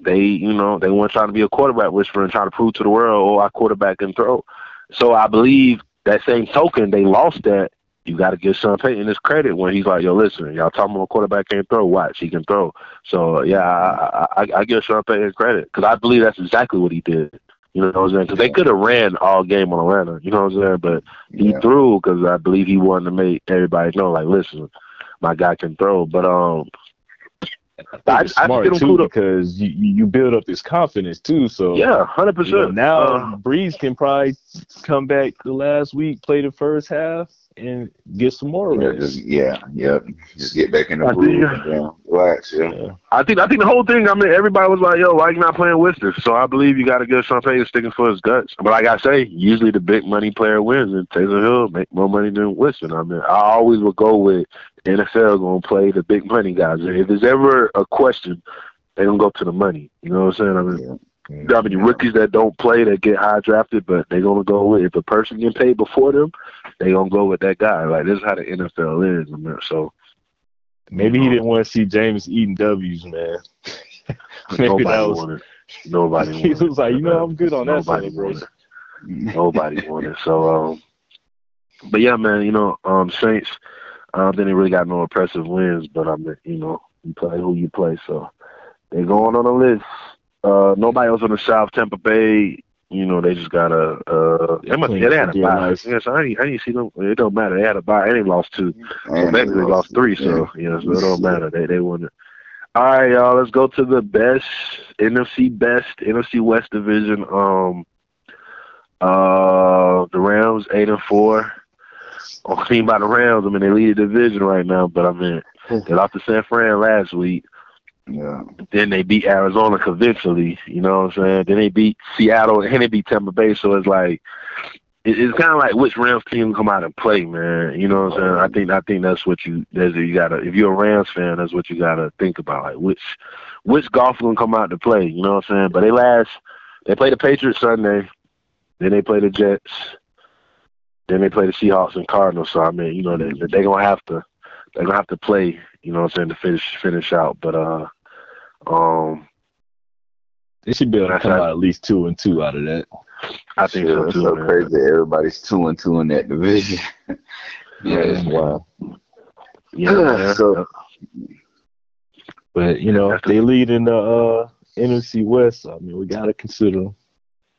they, you know, they weren't trying to be a quarterback whisperer and trying to prove to the world, oh, I quarterback can throw. So I believe that same token, they lost that. You got to give Sean Payton his credit when he's like, "Yo, listen, y'all talking about quarterback can't throw. Watch, he can throw." So yeah, I I, I, I give Sean Payton credit because I believe that's exactly what he did. You know what I'm saying? Because they could have ran all game on Atlanta. You know what I'm saying? But he Yeah. threw because I believe he wanted to make everybody know, like, listen, my guy can throw. But um, I, I smart him too because you, you build up his confidence too. So Yeah, hundred you know, percent. now Uh, Brees can probably come back the last week, play the first half, and get some more Yeah, reps. just, yeah, yeah. Just get back in the I groove. think- and then relax. Yeah. Yeah. I think I think the whole thing. I mean, everybody was like, "Yo, why you not playing Worcester?" So I believe you got to give Sean Payton sticking for his guts. But like I say, usually the big money player wins, and Taysom Hill make more money than Winston. I mean, I always would go with NFL gonna play the big money guys. If there's ever a question, they don't go to the money. You know what I'm saying? I mean, Are many rookies that don't play that get high drafted, but they're gonna go with if a person get paid before them, they gonna go with that guy. Like this is how the NFL is. I mean, so Maybe he didn't want to see Jameis eating W's, man. Maybe nobody that was. wanted. Nobody He wanted. was like, you know, I'm good on that Nobody celebration. wanted. Nobody wanted. So, um, but yeah, man, you know, um, Saints. I don't think they really got no impressive wins, but I mean, you know, you play who you play, so they're going on the list. Uh, nobody else on the South, Tampa Bay. You know, they just got a. Uh, they, must, yeah, they had a Yeah, bye. nice. Yeah, so I didn't, I didn't see them. It don't matter. They had a bye and they lost two. So And maybe they lost three, so yeah, so it don't matter. They they won it. All right, y'all. Let's go to the best NFC best NFC West division. Um, uh, the Rams eight and four. On team by the Rams. I mean, they lead the division right now, but I mean, they lost to San Fran last week. Yeah. Then they beat Arizona convincingly. You know what I'm saying? Then they beat Seattle and then they beat Tampa Bay. So it's like it, it's kind of like which Rams team come out and play, man. You know what I'm saying? I think I think that's what you that's you gotta. If you're a Rams fan, that's what you gotta think about. Like which which Goff gonna come out to play. You know what I'm saying? But they last they play the Patriots Sunday. Then they play the Jets. Then they play the Seahawks and Cardinals. So I mean, you know, they they're gonna have to they're gonna have to play. You know what I'm saying to finish finish out. But uh, um, They should be able to That's come right. out at least two and two out of that. I think Shit, so it's so man. crazy. Everybody's two and two in that division. yeah, it's wild. Yeah. So- But you know, if they lead in the uh, NFC West, I mean, we gotta consider them.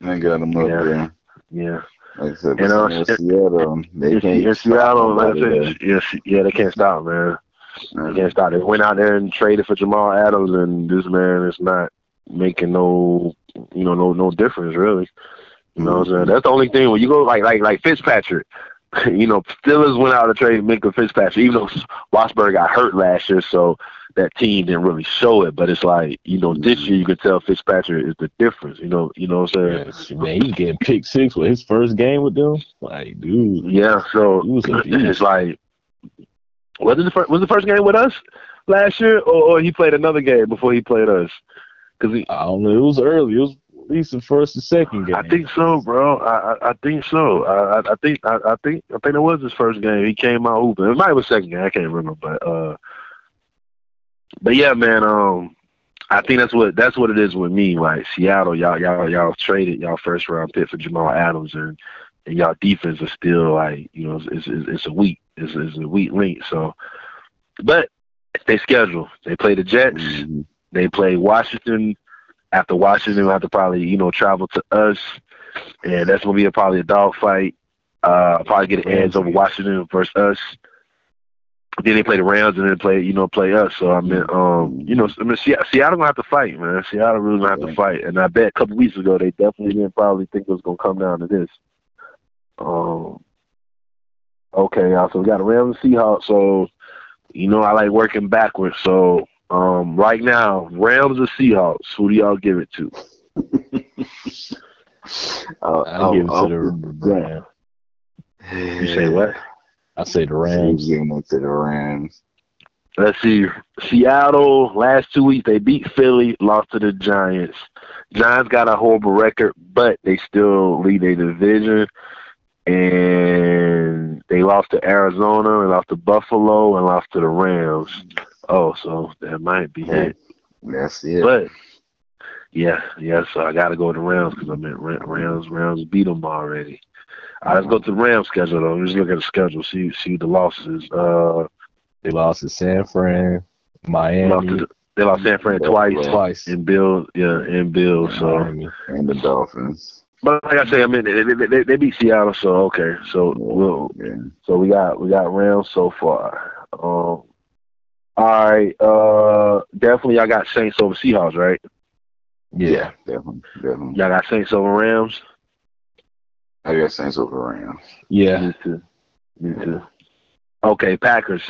They got them up Yeah. there. yeah. Like I said, You know, Seattle, they can't. in stop Seattle, like I said, yeah, yeah, they can't stop, man. Can't stop. They went out there and traded for Jamal Adams, and this man is not making no, you know, no, no difference really. You know what I'm saying? Mm-hmm. That's the only thing when you go like, like, like Fitzpatrick. You know, Steelers went out to trade Minkah Fitzpatrick, even though Wasberg got hurt last year, so that team didn't really show it. But it's like, you know, this mm-hmm. year you can tell Fitzpatrick is the difference. You know, you know what I'm saying? Yes, man, he getting pick six with his first game with them. Like, dude, Yeah, so He was a beast. it's like was it the first was the first game with us last year, or, or he played another game before he played us? Because I don't know. It was early. It was at least the first and second game. I think so, bro. I I, I think so. I I, I think I, I think I think it was his first game. He came out hooping. It might have been second game. I can't remember, but uh, but yeah, man. Um, I think that's what that's what it is with me. Like Seattle, y'all y'all y'all traded y'all first round pick for Jamal Adams, and and y'all defense is still like you know it's it's, it's a weak it's, it's a weak link. So, but they schedule. They play the Jets. Mhm. They play Washington. After Washington, we'll have to probably you know travel to us, and that's gonna be a, probably a dog fight. Uh, probably get an edge over Washington versus us. Then they play the Rams, and then play you know play us. So I mean, um, you know, I mean, Se- Seattle gonna have to fight, man. Seattle really gonna have to fight, and I bet a couple weeks ago they definitely didn't probably think it was gonna come down to this. Um. Okay, y'all. So we got a Rams and Seahawks. So, you know, I like working backwards. So, um, right now, Rams or Seahawks? Who do y'all give it to? Uh, I give it uh, to the Rams. You say what? I say the Rams Rams. giving it to the Rams. Let's see. Seattle last two weeks they beat Philly, lost to the Giants. Giants got a horrible record, but they still lead their division. And they lost to Arizona, and lost to Buffalo, and lost to the Rams. Oh, so that might be it. That's it. But yeah, yeah. So I got to go to the Rams because I mean Ra- Rams. Rams beat them already. I let's go to the Rams schedule though. Let's look at the schedule. See see the losses. Uh, They lost to San Fran, lost Miami, to they lost San Fran twice twice. in Bill. Yeah, in Bill. So, Miami. and the Dolphins. But like I say, I mean they, they, they, they beat Seattle. So okay. So we'll Yeah. So we got we got Rams so far. Um, all right. Uh, definitely, y'all got Saints over Seahawks, right? Yeah. definitely, definitely. Y'all got Saints over Rams. I got Saints over Rams. Yeah. Me too. Me too. Okay, Packers.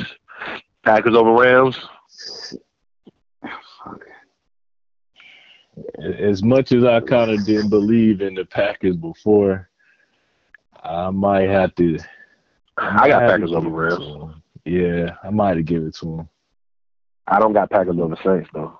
Packers over Rams. Fuck. As much as I kind of didn't believe in the Packers before, I might have to. I got might have Packers to over give it Rams. Yeah, I might have give it to them. I don't got Packers over Saints though.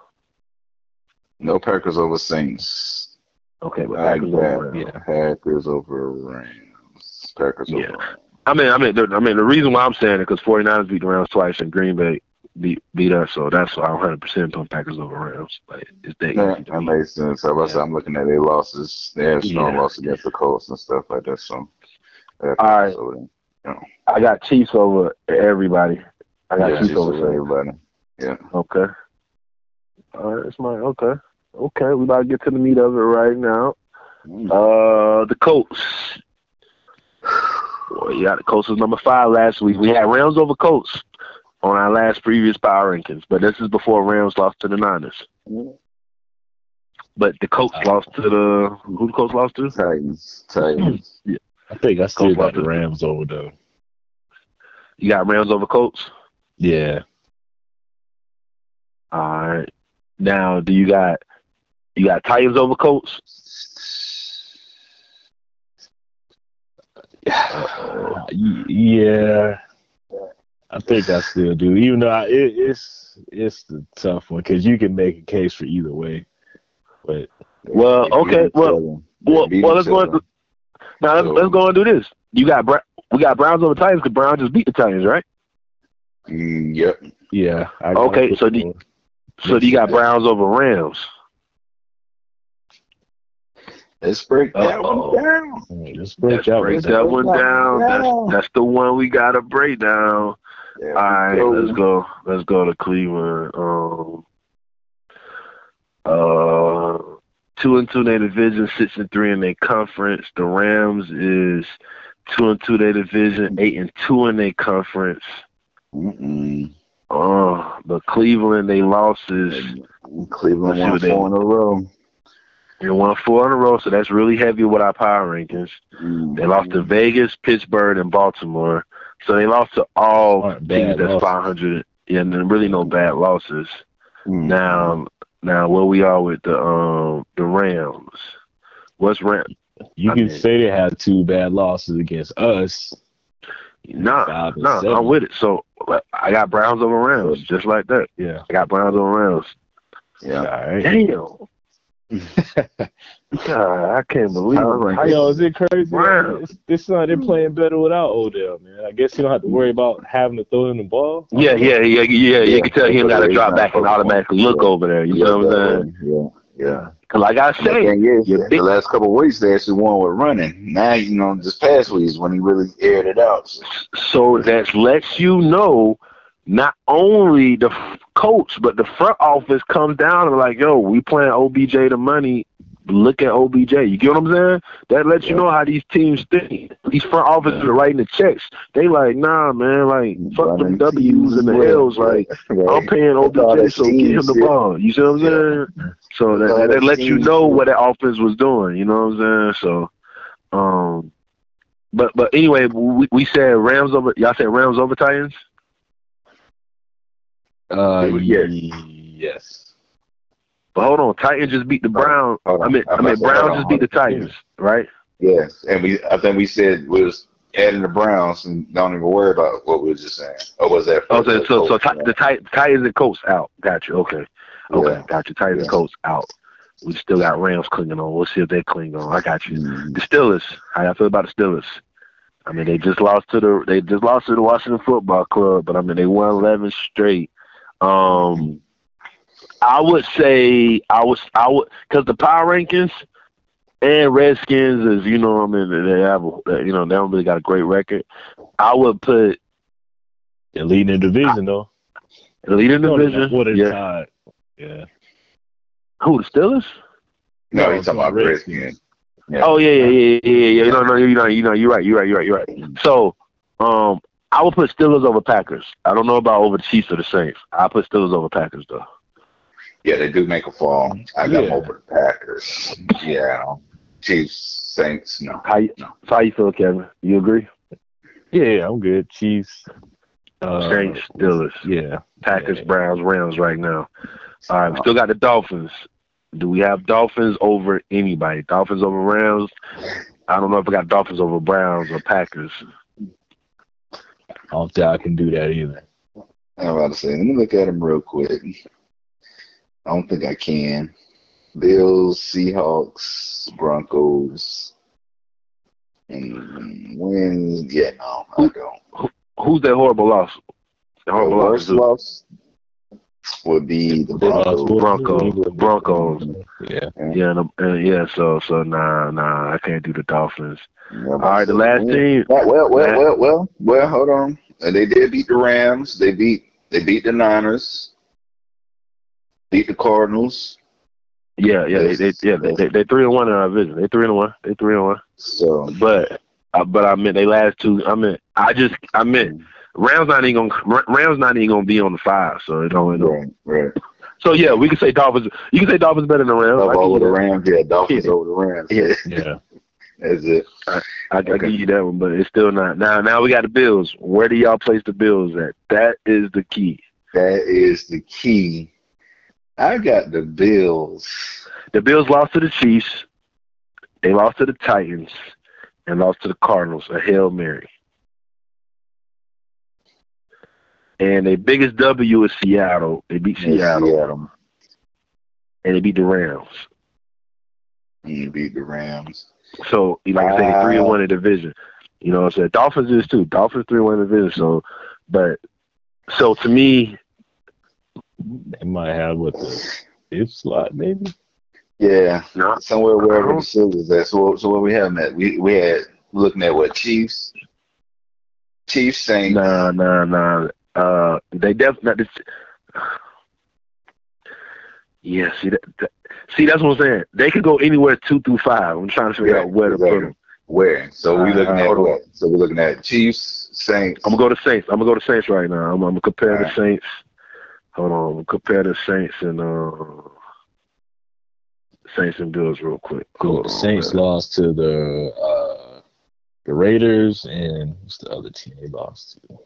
No Packers over Saints. Okay, but I Packers got over Rams. Yeah. Packers over Rams. Packers over Yeah. Rams. I mean, I mean, the, I mean, the reason why I'm saying it because 49ers beat the Rams twice and Green Bay beat beat us, so that's why I'm 100 percent on Packers over Rams. Like it's that Yeah, easy that makes sense. I was, Yeah. I'm looking at their losses. They have strong Yeah. loss against the Colts and stuff like that. So, All right. I got Chiefs over everybody. I got Yeah, Chiefs Chiefs over over everybody. Yeah. Okay. All right, it's my okay. Okay, we about to get to the meat of it right now. Mm. Uh, the Colts. Boy, yeah, the Colts was number five last week. We had Rams over Colts on our last previous power rankings, but this is before Rams lost to the Niners. But the Colts Uh, lost to the who the Colts lost to? Titans. Titans. I think I still Colts got the. Rams over though. You got Rams over Colts. Yeah. All right. Now, do you got you got Titans over Colts? Uh, yeah, I think I still do. Even though I, it, it's it's the tough one because you can make a case for either way. But Well, okay, well, well, well, let's go. On, now let's, let's go and do this. You got we got Browns over Titans because Browns just beat the Titans, right? Mm, yep. yeah, I Okay, so do- So you got Browns over Rams. Let's break that Uh-oh. one down. just break Let's that break one that down. one down. That's that's the one we gotta break down. There All right, let's go. Let's go to Cleveland. Um, uh, two and two in their division, six and three in their conference. The Rams is two and two in their division, eight and two in their conference. Mm-mm. Uh, but Cleveland, they losses. Cleveland won four in a row. They won four in a row, so that's really heavy with our power rankings. Mm. They lost to Vegas, Pittsburgh, and Baltimore. So they lost to all teams that's 500. Yeah, and really no bad losses. Mm. Now, now where we are with the um the Rams? What's Ram? You I can mean- say they had two bad losses against us. Nah, Five nah, seven. I'm with it. So I got Browns over Rams, just like that. Yeah. I got Browns over Rams. Yeah. All right. Damn. God, I can't believe Power it. rankings. Yo, is it crazy? Wow. It's, this son, they're playing better without Odell, man. I guess you don't have to worry mm. about having to throw in the ball. Yeah, yeah, yeah, yeah. You can tell him got to He's drop back and automatically look over there. You know what I'm saying? Yeah. Yeah. Cause like I The say, is, your big- the last couple of weeks they actually won with running. Now you know, this past week is when he really aired it out. So, so that lets you know not only the f- coach but the front office comes down and like, yo, we playing OBJ the money. Look at OBJ. You get what I'm saying? That lets you know how these teams think. These front offices are writing the checks. They like, nah, man, like fuck the W's and the L's. Like I'm paying OBJ, so give him the ball. You see what I'm saying? So that, that, that lets you know what that offense was doing. You know what I'm saying? So, um, but but anyway, we, we said Rams over. Y'all said Rams over Titans. Uh, Yes. yes. But hold on, Titans just beat the Browns. I mean, I mean Browns just beat the Titans, right? Yes, and we I think we said we was adding the Browns and don't even worry about what we were just saying. Or was that? Oh, so so, so the Ti- Titans and Colts out. Got you. Okay. Okay. Yeah. Got you. Titans and Colts out. We still got Rams clinging on. We'll see if they cling on. I got you. Mm. The Steelers. How y'all feel about the Steelers? I mean, they just lost to the they just lost to the Washington Football Club, but I mean they won eleven straight. Um, I would say I was I would because the power rankings and Redskins is you know I mean they have a- you know they don't really got a great record. I would put They're leading the division though. the leading No, division. What a yeah. tie. Yeah. Who the Steelers? No, he's talking about Redskins. Redskins. Yeah. Oh yeah, yeah, yeah, yeah, yeah. You know, no, you know, you know, you're right, you're right, you're right, you're right. So, um, I would put Steelers over Packers. I don't know about over the Chiefs or the Saints. I put Steelers over Packers though. Yeah, they do make a fall. I got Yeah. them over the Packers. Yeah, Chiefs, Saints. No, How you, no. so how you feel, Kevin? You agree? Yeah, yeah, I'm good. Chiefs. Uh, Saints, Steelers, Yeah. Packers, Yeah. Browns, Rams right now. All right, we still got the Dolphins. Do we have Dolphins over anybody? Dolphins over Rams? I don't know if we got Dolphins over Browns or Packers. I don't think I can do that either. I'm about to say. Let me look at them real quick. I don't think I can. Bills, Seahawks, Broncos, and wins. Yeah, no, I don't. Who's that horrible loss? The The horrible loss. loss would be the Broncos. Broncos. Broncos. Yeah. Yeah, and, and yeah. So, so nah, nah, I can't do the Dolphins. Yeah, All right, the last team. Well, well, well, well, well, well, hold on. And they did beat the Rams. They beat they beat the Niners. Beat the Cardinals. Yeah, yeah, they, they yeah, they, they, they three and one in our division. They three and one. They three and one. So But, uh, but I meant they last two. I meant I just I meant Rams not even gonna Rams not even gonna be on the five. So it don't. It don't. right, right. So yeah, we can say Dolphins. You can say Dolphins better than Rams. I over the that. Rams, yeah, Dolphins Yeah. over the Rams. Yeah. Yeah. That's it. I, I Okay. give you that one, but it's still not. Now, now we got the Bills. Where do y'all place the Bills at? That is the key. That is the key. I got the Bills. The Bills lost to the Chiefs. They lost to the Titans and lost to the Cardinals. A hail mary. And their biggest W is Seattle. They beat Seattle, Seattle. and they beat the Rams. You beat the Rams. So, like I said, three and one in the division. You know what I'm saying? Dolphins is too. Dolphins three and one in the division. So, but so to me, They might have what the fifth slot, maybe. Yeah, no, somewhere wherever don't- the Steelers at. So, so what we have at? We we had looking at what Chiefs, Chiefs Saints. nah, nah, nah. Uh, they definitely. Yeah, see that, that- See, that's what I'm saying. They could go anywhere two through five. I'm trying to figure Yeah, out where to put exactly. them. Where? So we Uh, looking at hold on. what? So we're looking at Chiefs, Saints. I'm gonna go to Saints. I'm gonna go to Saints right now. I'm, I'm gonna compare the Alright. Saints. Hold on, I'm gonna compare the Saints and uh, Saints and Bills real quick. Hold the Saints man. lost to the uh, the Raiders, and what's the other team they lost to?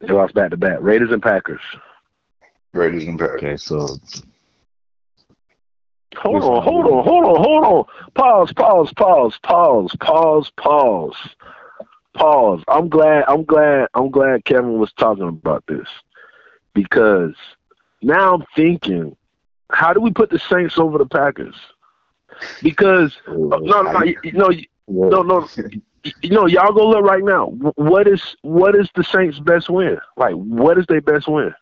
They lost back to back. Raiders and Packers. Raiders and Packers. Okay, so Hold on, hold on, hold on, hold on. Pause, pause, pause, pause, pause, pause, pause. I'm glad, I'm glad, I'm glad Kevin was talking about this because now I'm thinking, how do we put the Saints over the Packers? Because no, no, you- no, you- no, no, you know, y'all go look right now. What is what is the Saints' best win? Like, what is their best win?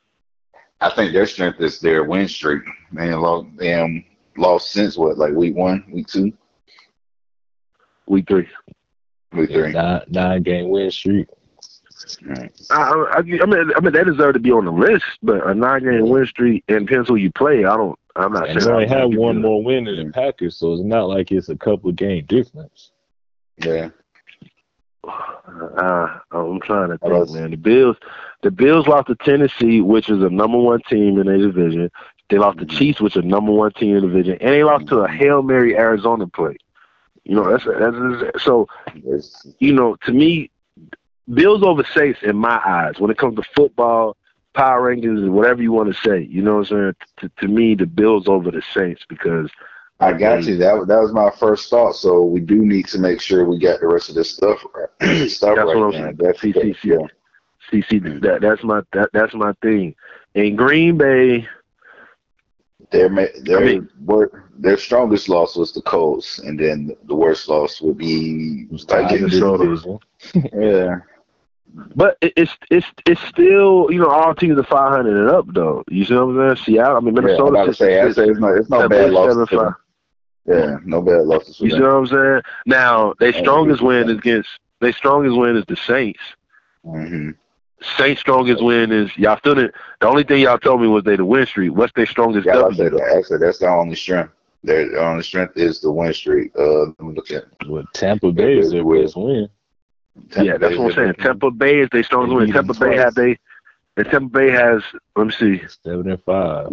I think their strength is their win streak. Man, lost damn lost since what, like week one, week two, Week three. week yeah, three. nine, nine game win streak. Right. I, I, I mean, I mean, they deserve to be on the list, but a nine-game win streak and depends who you play. I don't. I'm not And they only I'm have one more win than the Packers, so it's not like it's a couple game difference. Yeah. Uh, I'm trying to think, man. The Bills, the Bills lost to Tennessee, which is a number one team in their division. They lost to Mhm. Chiefs, which is a number one team in the division, and they lost to a hail mary Arizona play. You know, that's that's so. You know, to me, Bills over Saints in my eyes when it comes to football, power rankings, whatever you want to say. You know what I'm saying? To, to me, the Bills over the Saints because I got mm. you. That that was my first thought. So we do need to make sure we got the rest of this stuff right. stuff That's right. what I'm man. saying. That's See, see, see. yeah. See, see, that that's my that, that's my thing. In Green Bay, Their their I mean- wor- their strongest loss was the Colts, and then the worst loss would be Who's in the Minnesota. yeah. but it's it's it's still you know all teams are 500 and up though. You see what I'm saying? Seattle, I mean Minnesota. Yeah, I'm Minnesota. about to say, I say it's not it's no seven- bad losses seven, for them. Yeah, no bad losses for You see them. what I'm saying? Now, their strongest win is against their strongest win is the Saints. hmm Saints' strongest win is y'all still didn't. The only thing y'all told me was they the win streak. What's their strongest Yeah, I W? said that. Actually, that's the only strength. Their only strength is the win streak. Uh, let me look at Well, Tampa Bay is their Well, best win. Tampa yeah, that's Bay what I'm saying. is- Tampa Bay is their strongest win. Tampa Bay twice. had they. And Tampa Bay has. Let me see. Seven and five.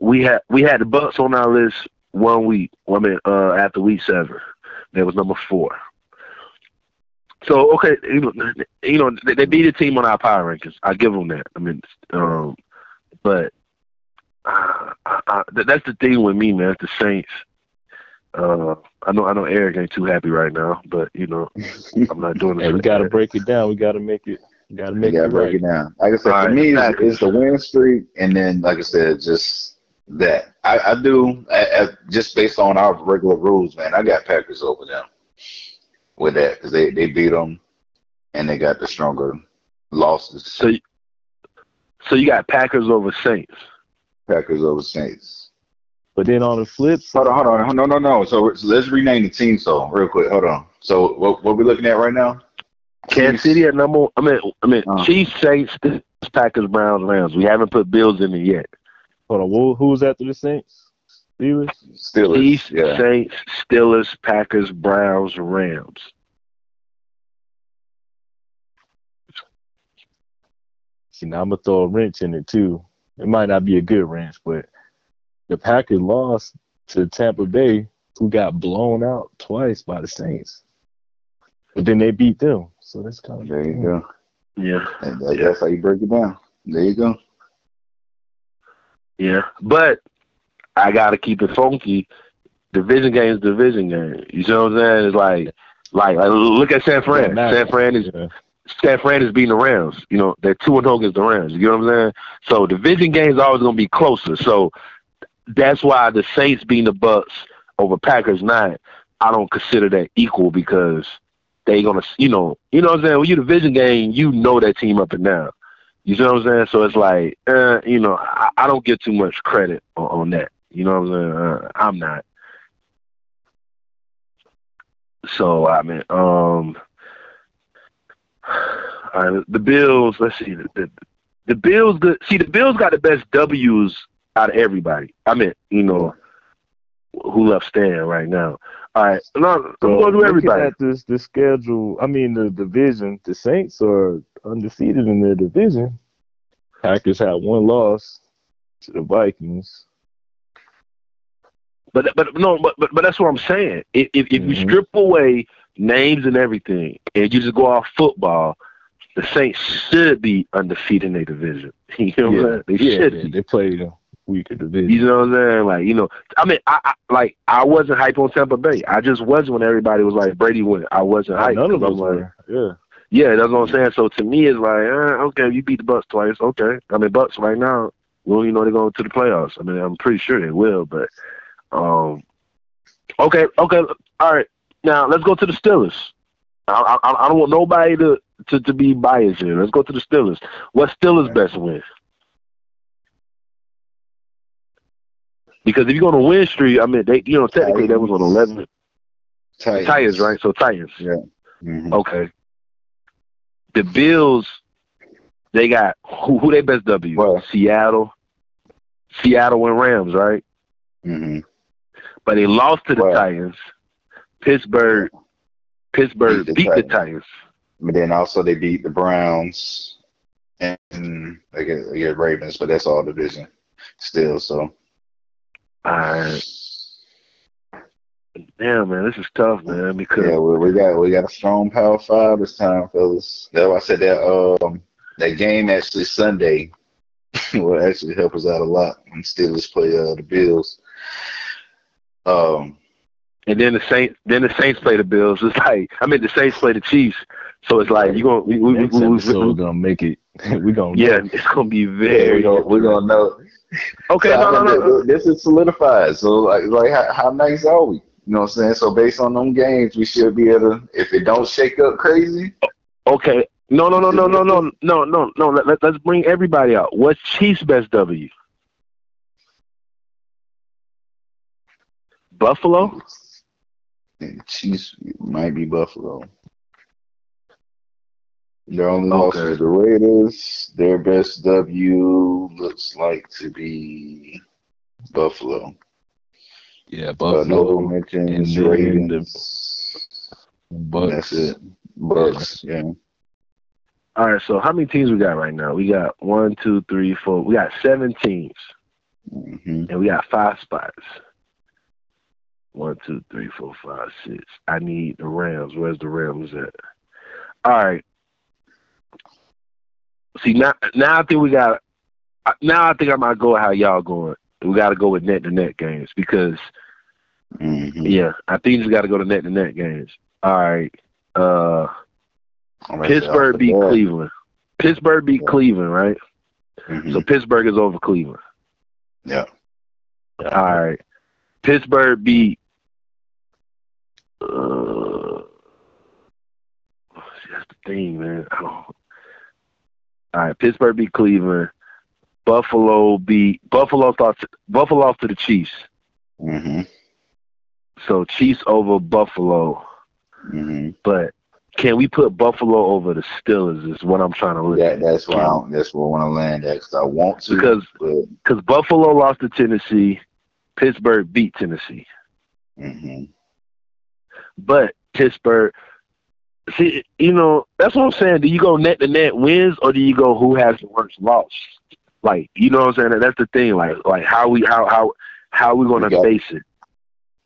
we had we had the Bucks on our list one week. I mean, uh, after week seven, that was number four. So okay, you know, you know they, they beat a team on our power rankings. I give them that. I mean, um, but uh, I, I, that's the thing with me, man. It's the Saints. Uh, I know I know Eric ain't too happy right now, but you know I'm not doing it. Hey, we got to that. break it down. We got to make it. We got to You make gotta it break right. it down. Like I said, All for right, me, it's, it's the win streak, and then, like I said, just that. I, I do, I, I, just based on our regular rules, man. I got Packers over them with that because they, they beat them, and they got the stronger losses. So, so you got Packers over Saints. Packers over Saints. But then on the flip side, Hold on, hold on, no, no, no. So, so let's rename the team. So real quick, hold on. So what what we looking at right now? Kansas City at number. I mean, I mean, Uh. Chiefs, Saints, Packers, Browns, Rams. We haven't put Bills in it yet. Hold on, who, who's after the Saints? Steelers. Steelers. Chiefs, Yeah. Saints, Steelers, Packers, Browns, Rams. See, now I'm gonna throw a wrench in it too. It might not be a good wrench, but the Packers lost to Tampa Bay, who got blown out twice by the Saints. But then they beat them, so that's kind of There you go. Yeah. And that, that's how you break it down. There you go. Yeah, but I gotta keep it funky. Division game is division game. You see what I'm saying? It's like, like, like look at San Fran. San Fran is Yeah. San Fran is beating the Rams. You know, they're two and zero against the Rams. You know what I'm saying? So division games always gonna be closer. So that's why the Saints beating the Bucks over Packers nine, I don't consider that equal because they gonna, you know, you know what I'm saying. When you division game, you know that team up and down. You see what I'm saying? So it's like, uh, you know, I, I don't get too much credit on, on that. You know what I'm saying? Uh, I'm not. So I mean, um, the Bills. Let's see. The, the, the Bills. The, see, the Bills got the best W's out of everybody. I mean, you know, who left standing right now. All right, no, I'm So going to everybody. At this, the schedule. I mean, the division. The Saints are undefeated in their division. Packers had one loss to the Vikings. But but no, but but, but that's what I'm saying. If if, if you Mhm. strip away names and everything, and you just go off football, the Saints should be undefeated in their division. You know what I'm saying? They yeah, should be. they played a weaker division. You know what I'm saying? Like, you know, I mean, I, I like I wasn't hype on Tampa Bay. I just wasn't when everybody was like Brady win. I wasn't hype. None of us I'm like, were. Yeah. Yeah, that's what I'm saying. So to me, it's like, uh, okay, you beat the Bucks twice. Okay, I mean, Bucks right now, well, you know they're going to the playoffs. I mean, I'm pretty sure they will. But, um, okay, okay, all right. Now let's go to the Steelers. I, I, I don't want nobody to, to to be biased here. Let's go to the Steelers. What's Steelers' best win? Because if you're going to win streak, I mean, they, you know, technically that was on 11 Titans, Titans, right? So Titans. Mhm. Okay. The Bills, they got who? Who they best W? Well- Seattle. Seattle and Rams, right? Mhm. But they lost to the Well- Titans. Pittsburgh. Pittsburgh Beat beat the the, Titans. Titans. But then also they beat the Browns and they get, they get Ravens, but that's all division still. So Alright. Damn, man, this is tough, man. Because yeah, we, we got we got a strong power five this time, fellas. That's why I said that um that game actually Sunday will actually help us out a lot when Steelers play uh, the Bills. Um, and then the Saints, then the Saints play the Bills. It's like I mean, the Saints play the Chiefs. So it's like you gonna we, we, we, Next we, we- episode gonna make it. we gonna yeah, it's gonna be yeah, very. we gonna we gonna know. okay, So, no, no, I no. This is solidified. So like like how, how nice are we? You know what I'm saying? So based on them games, we should be able to. If it don't shake up crazy, Okay. No, no, no, no, no, no, no, no, no. Let, let, let's bring everybody out. What's Chiefs' best W? Buffalo? Chiefs might be Buffalo. Their only Okay. loss is the Raiders. Their best W looks like to be Buffalo. Yeah, But no Buffalo, mentions and then Ravens. Bucks. That's it. Bucks. Yeah. All right, so how many teams we got right now? We got one, two, three, four. We got seven teams, hmm and we got five spots. One, two, three, four, five, six. I need the Rams. Where's the Rams at? All right. See now, now I think we got. Now I think I might go how y'all going. We got to go with net to net games because hmm yeah, I think you got to go to net to net games. All right. Uh, Pittsburgh beat Cleveland. Pittsburgh beat Yeah. Cleveland, right? hmm So Pittsburgh is over Cleveland. Yeah. All right. Pittsburgh beat. Uh, that's the thing, man. All right. Pittsburgh beat Cleveland. Buffalo beat Buffalo. Thought Buffalo lost to the Chiefs. hmm So Chiefs over Buffalo. hmm But can we put Buffalo over the Steelers? Is what I'm trying to look That at. that's why I that's where I want to land at because I want to Because because Buffalo lost to Tennessee, Pittsburgh beat Tennessee. hmm But Pittsburgh, see, you know, that's what I'm saying. Do you go net to net wins or do you go who has the worst loss? Like, you know what I'm saying? That's the thing. Like, like how we how how how we gonna got- face it?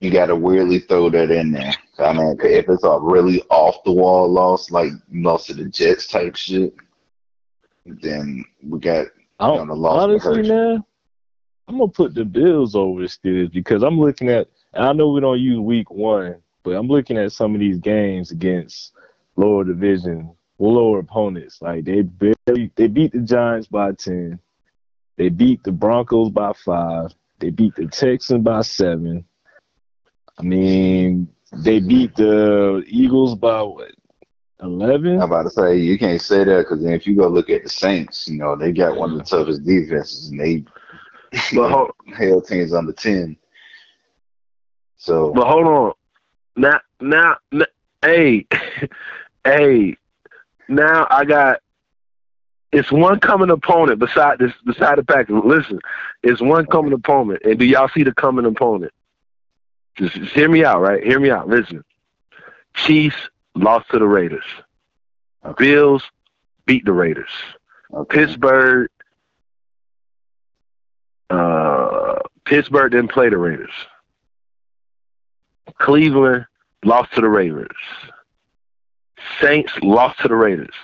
you got to weirdly throw that in there. I mean, if it's a really off the wall loss, like you lost to the Jets type shit, then we got I you know, don't, the loss honestly, man, I'm gonna put the Bills over the Steelers because I'm looking at. And I know we don't use Week One, but I'm looking at some of these games against lower division, lower opponents. Like they barely, they beat the Giants by ten. They beat the Broncos by five. They beat the Texans by seven. I mean, they beat the Eagles by what? Eleven. I'm about to say you can't say that because then if you go look at the Saints, you know they got one of the toughest defenses, and they But hold, held teams under ten. So but hold on. Now, now, n- hey, hey. Now I got. It's one coming opponent beside this beside the Packers. Listen, it's one coming opponent, and do y'all see the coming opponent? Just, just hear me out, right? Hear me out. Listen. Chiefs lost to the Raiders. Okay. Bills beat the Raiders. okay. Pittsburgh. Uh, Pittsburgh didn't play the Raiders. Cleveland lost to the Raiders. Saints lost to the Raiders.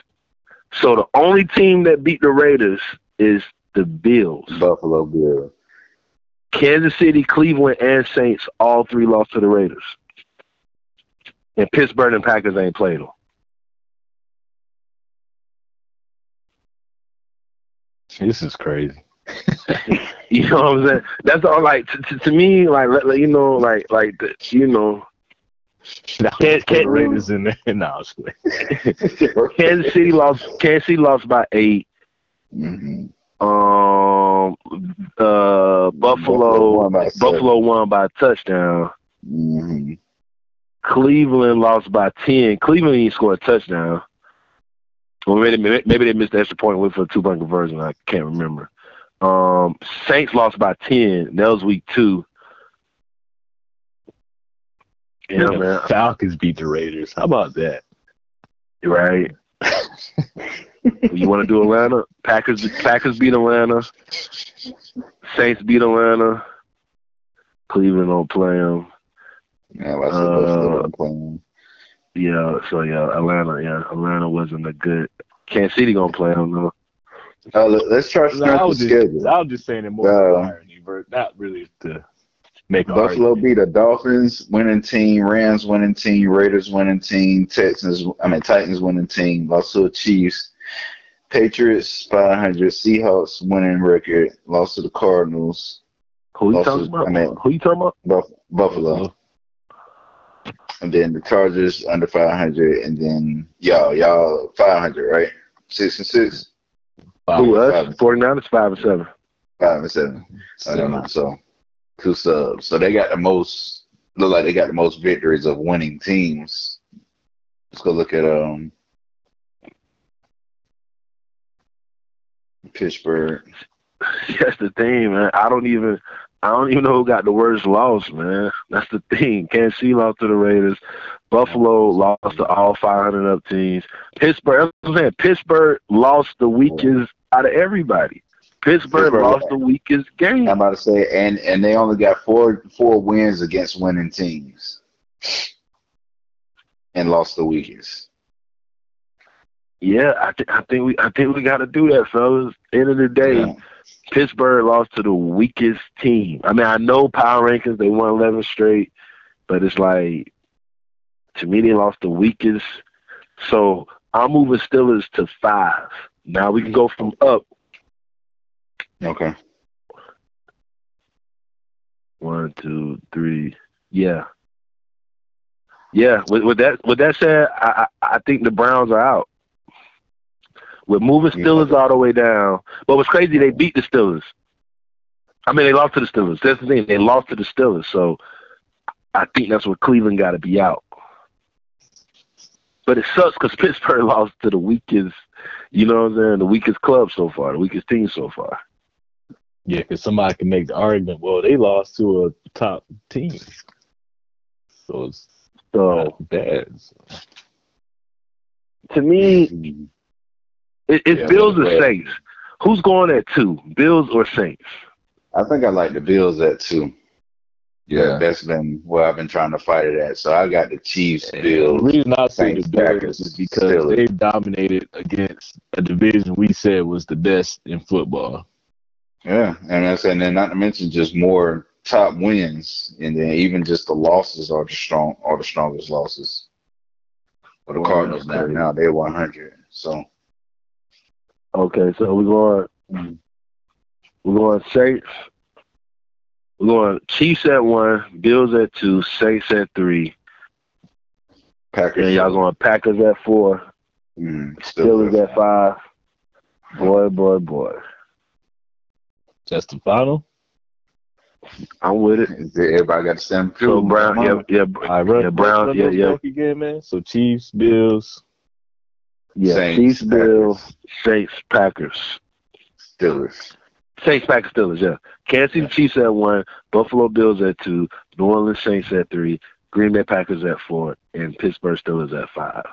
So the only team that beat the Raiders is the Bills. Buffalo Bills. Kansas City, Cleveland, and Saints all three lost to the Raiders. And Pittsburgh and Packers ain't played them. This is crazy. You know what I'm saying? That's all. Like to, to, to me, like let- let- you know, like like the, you know, Now, Can't- can't the Raiders in there. No, I was playing. Kansas City lost. Kansas City lost by eight. hmm Um, uh, Buffalo, won by Buffalo won by a touchdown. hmm Cleveland lost by ten. Cleveland didn't score a touchdown. Well, maybe maybe they missed the extra point with for a two point conversion. I can't remember. Um, Saints lost by ten. That was week two. Yeah, the man. Falcons beat the Raiders. How about that? Right. you want to do Atlanta? Packers. Packers beat Atlanta. Saints beat Atlanta. Cleveland don't play them. Yeah, like I said, Uh, Buffalo wasn't playing. Yeah, so yeah, Atlanta. Yeah, Atlanta wasn't a good. Kansas City gonna play them though. Uh, let- let's try to No, I start the was just, schedule. I was just saying it more Uh, irony, but not really to make Buffalo beat the Dolphins winning team, Rams winning team, Raiders winning team, Texans I mean Titans winning team, lost to the Chiefs, Patriots 500, Seahawks winning record, lost to the Cardinals, Who you talking about? I mean- Who you talking about? Buff- Buffalo, and then the Chargers under 500, and then y'all y'all 500 right, six and six, Wow. Who us? five. 49ers five and seven. five and seven. I don't know. So two subs. So they got the most. Look like they got the most victories of winning teams. Let's go look at um Pittsburgh. That's the thing, man. I don't even. I don't even know who got the worst loss, man. That's the thing. Kansas City lost to the Raiders. Buffalo lost to all 500 up teams. Pittsburgh, I'm saying. Pittsburgh lost the weakest out of everybody. Pittsburgh, Pittsburgh- lost the weakest game. I'm about to say, and and they only got four four wins against winning teams, and lost the weakest. Yeah, I, th- I think we I think we got to do that, fellas. End of the day, Yeah. Pittsburgh lost to the weakest team. I mean, I know power rankings they won 11 straight, but it's like to me they lost the weakest. So I'm moving Steelers to five. Now we can go from up Okay. one, two, three. Yeah, yeah. With, with that with that said, I, I I think the Browns are out. We're moving Yeah. Steelers all the way down, but what's crazy, they beat the Steelers. I mean, they lost to the Steelers. That's the thing. They lost to the Steelers, so I think that's where Cleveland got to be out. But it sucks because Pittsburgh lost to the weakest, you know what I'm saying, the weakest club so far, the weakest team so far. Yeah, because somebody can make the argument. Well, they lost to a top team, so it's So not bad. to me, mm-hmm. it, it's Yeah, Bills or but- Saints. Who's going at two, Bills or Saints? I think I like the Bills at two. Yeah, that's been where I've been trying to fight it at. So I got the Chiefs, The Bills. reason I say Saints, the Bills Packers, is because Steelers. they dominated against a division we said was the best in football. Yeah, and that's and then not to mention just more top wins, and then even just the losses are the strong are the strongest losses. For the Cardinals now, now they're 100. So Okay, so we're going we're going Saints. We're going Chiefs at one, Bills at two, Saints at three. Packers, And y'all going Packers at four, mm, still Steelers at five. Boy, boy, boy. That's the final. I'm with it- Everybody got the same So field. Brown, yeah, yeah, All right, run, Yeah, Brown, yeah, those yeah. back again, man. So Chiefs, Bills. yeah. Saints, Chiefs, Bills, Saints, Packers. Steelers. Saints, Packers, Steelers. Yeah. Kansas City Chiefs at one, Buffalo Bills at two, New Orleans Saints at three, Green Bay Packers at four, and Pittsburgh Steelers at five.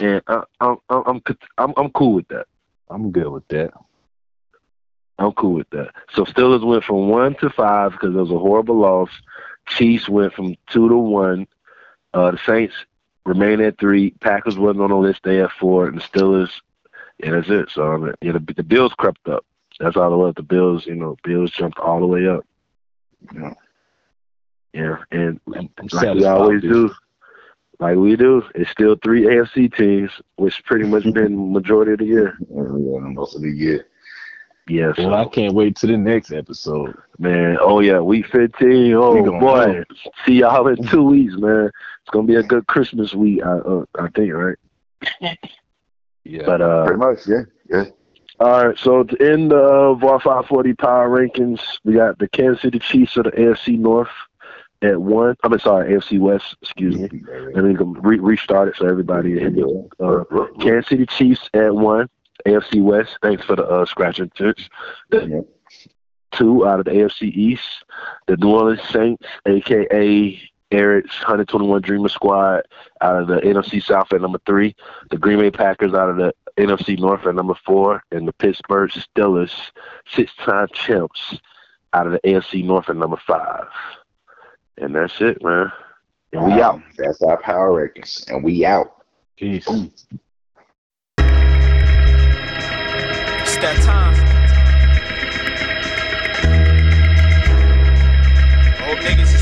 And I, I'm, I'm, I'm, I'm cool with that. I'm good with that. I'm cool with that. So Steelers went from one to five because it was a horrible loss. Chiefs went from two to one. Uh, the Saints remain at three. Packers wasn't on the list. They at four, and the Steelers. Yeah, that's it. So I mean, yeah, the, the Bills crept up. That's all it was. The Bills, you know, Bills jumped all the way up. Yeah. Yeah, and I'm, I'm like we always with do, like we do, it's still three AFC teams, which pretty much been majority of the year. Yeah, most of the year. Yeah, Well, I can't wait to the next episode. man. Oh yeah, week fifteen. Oh We boy, know. see y'all in two weeks, man. It's gonna be a good Christmas week, I uh, I think, right? Yeah. But uh, Pretty much, yeah. Yeah. all right. So to end of our 540 power rankings, we got the Kansas City Chiefs of the AFC North at one. I'm sorry, AFC West. Excuse me. Let me go re- restart it so everybody. Uh, Kansas City Chiefs at one. AFC West. Thanks for the uh, scratching tips. Yeah. Two out of the AFC East. The New Orleans Saints, aka Eric's 121 Dreamer Squad, out of the NFC South at number three. The Green Bay Packers out of the NFC North at number four, and the Pittsburgh Steelers, six-time champs, out of the AFC North at number five. And that's it, man. And we out. That's our power rankings, and we out. Peace. It's that time. Old niggas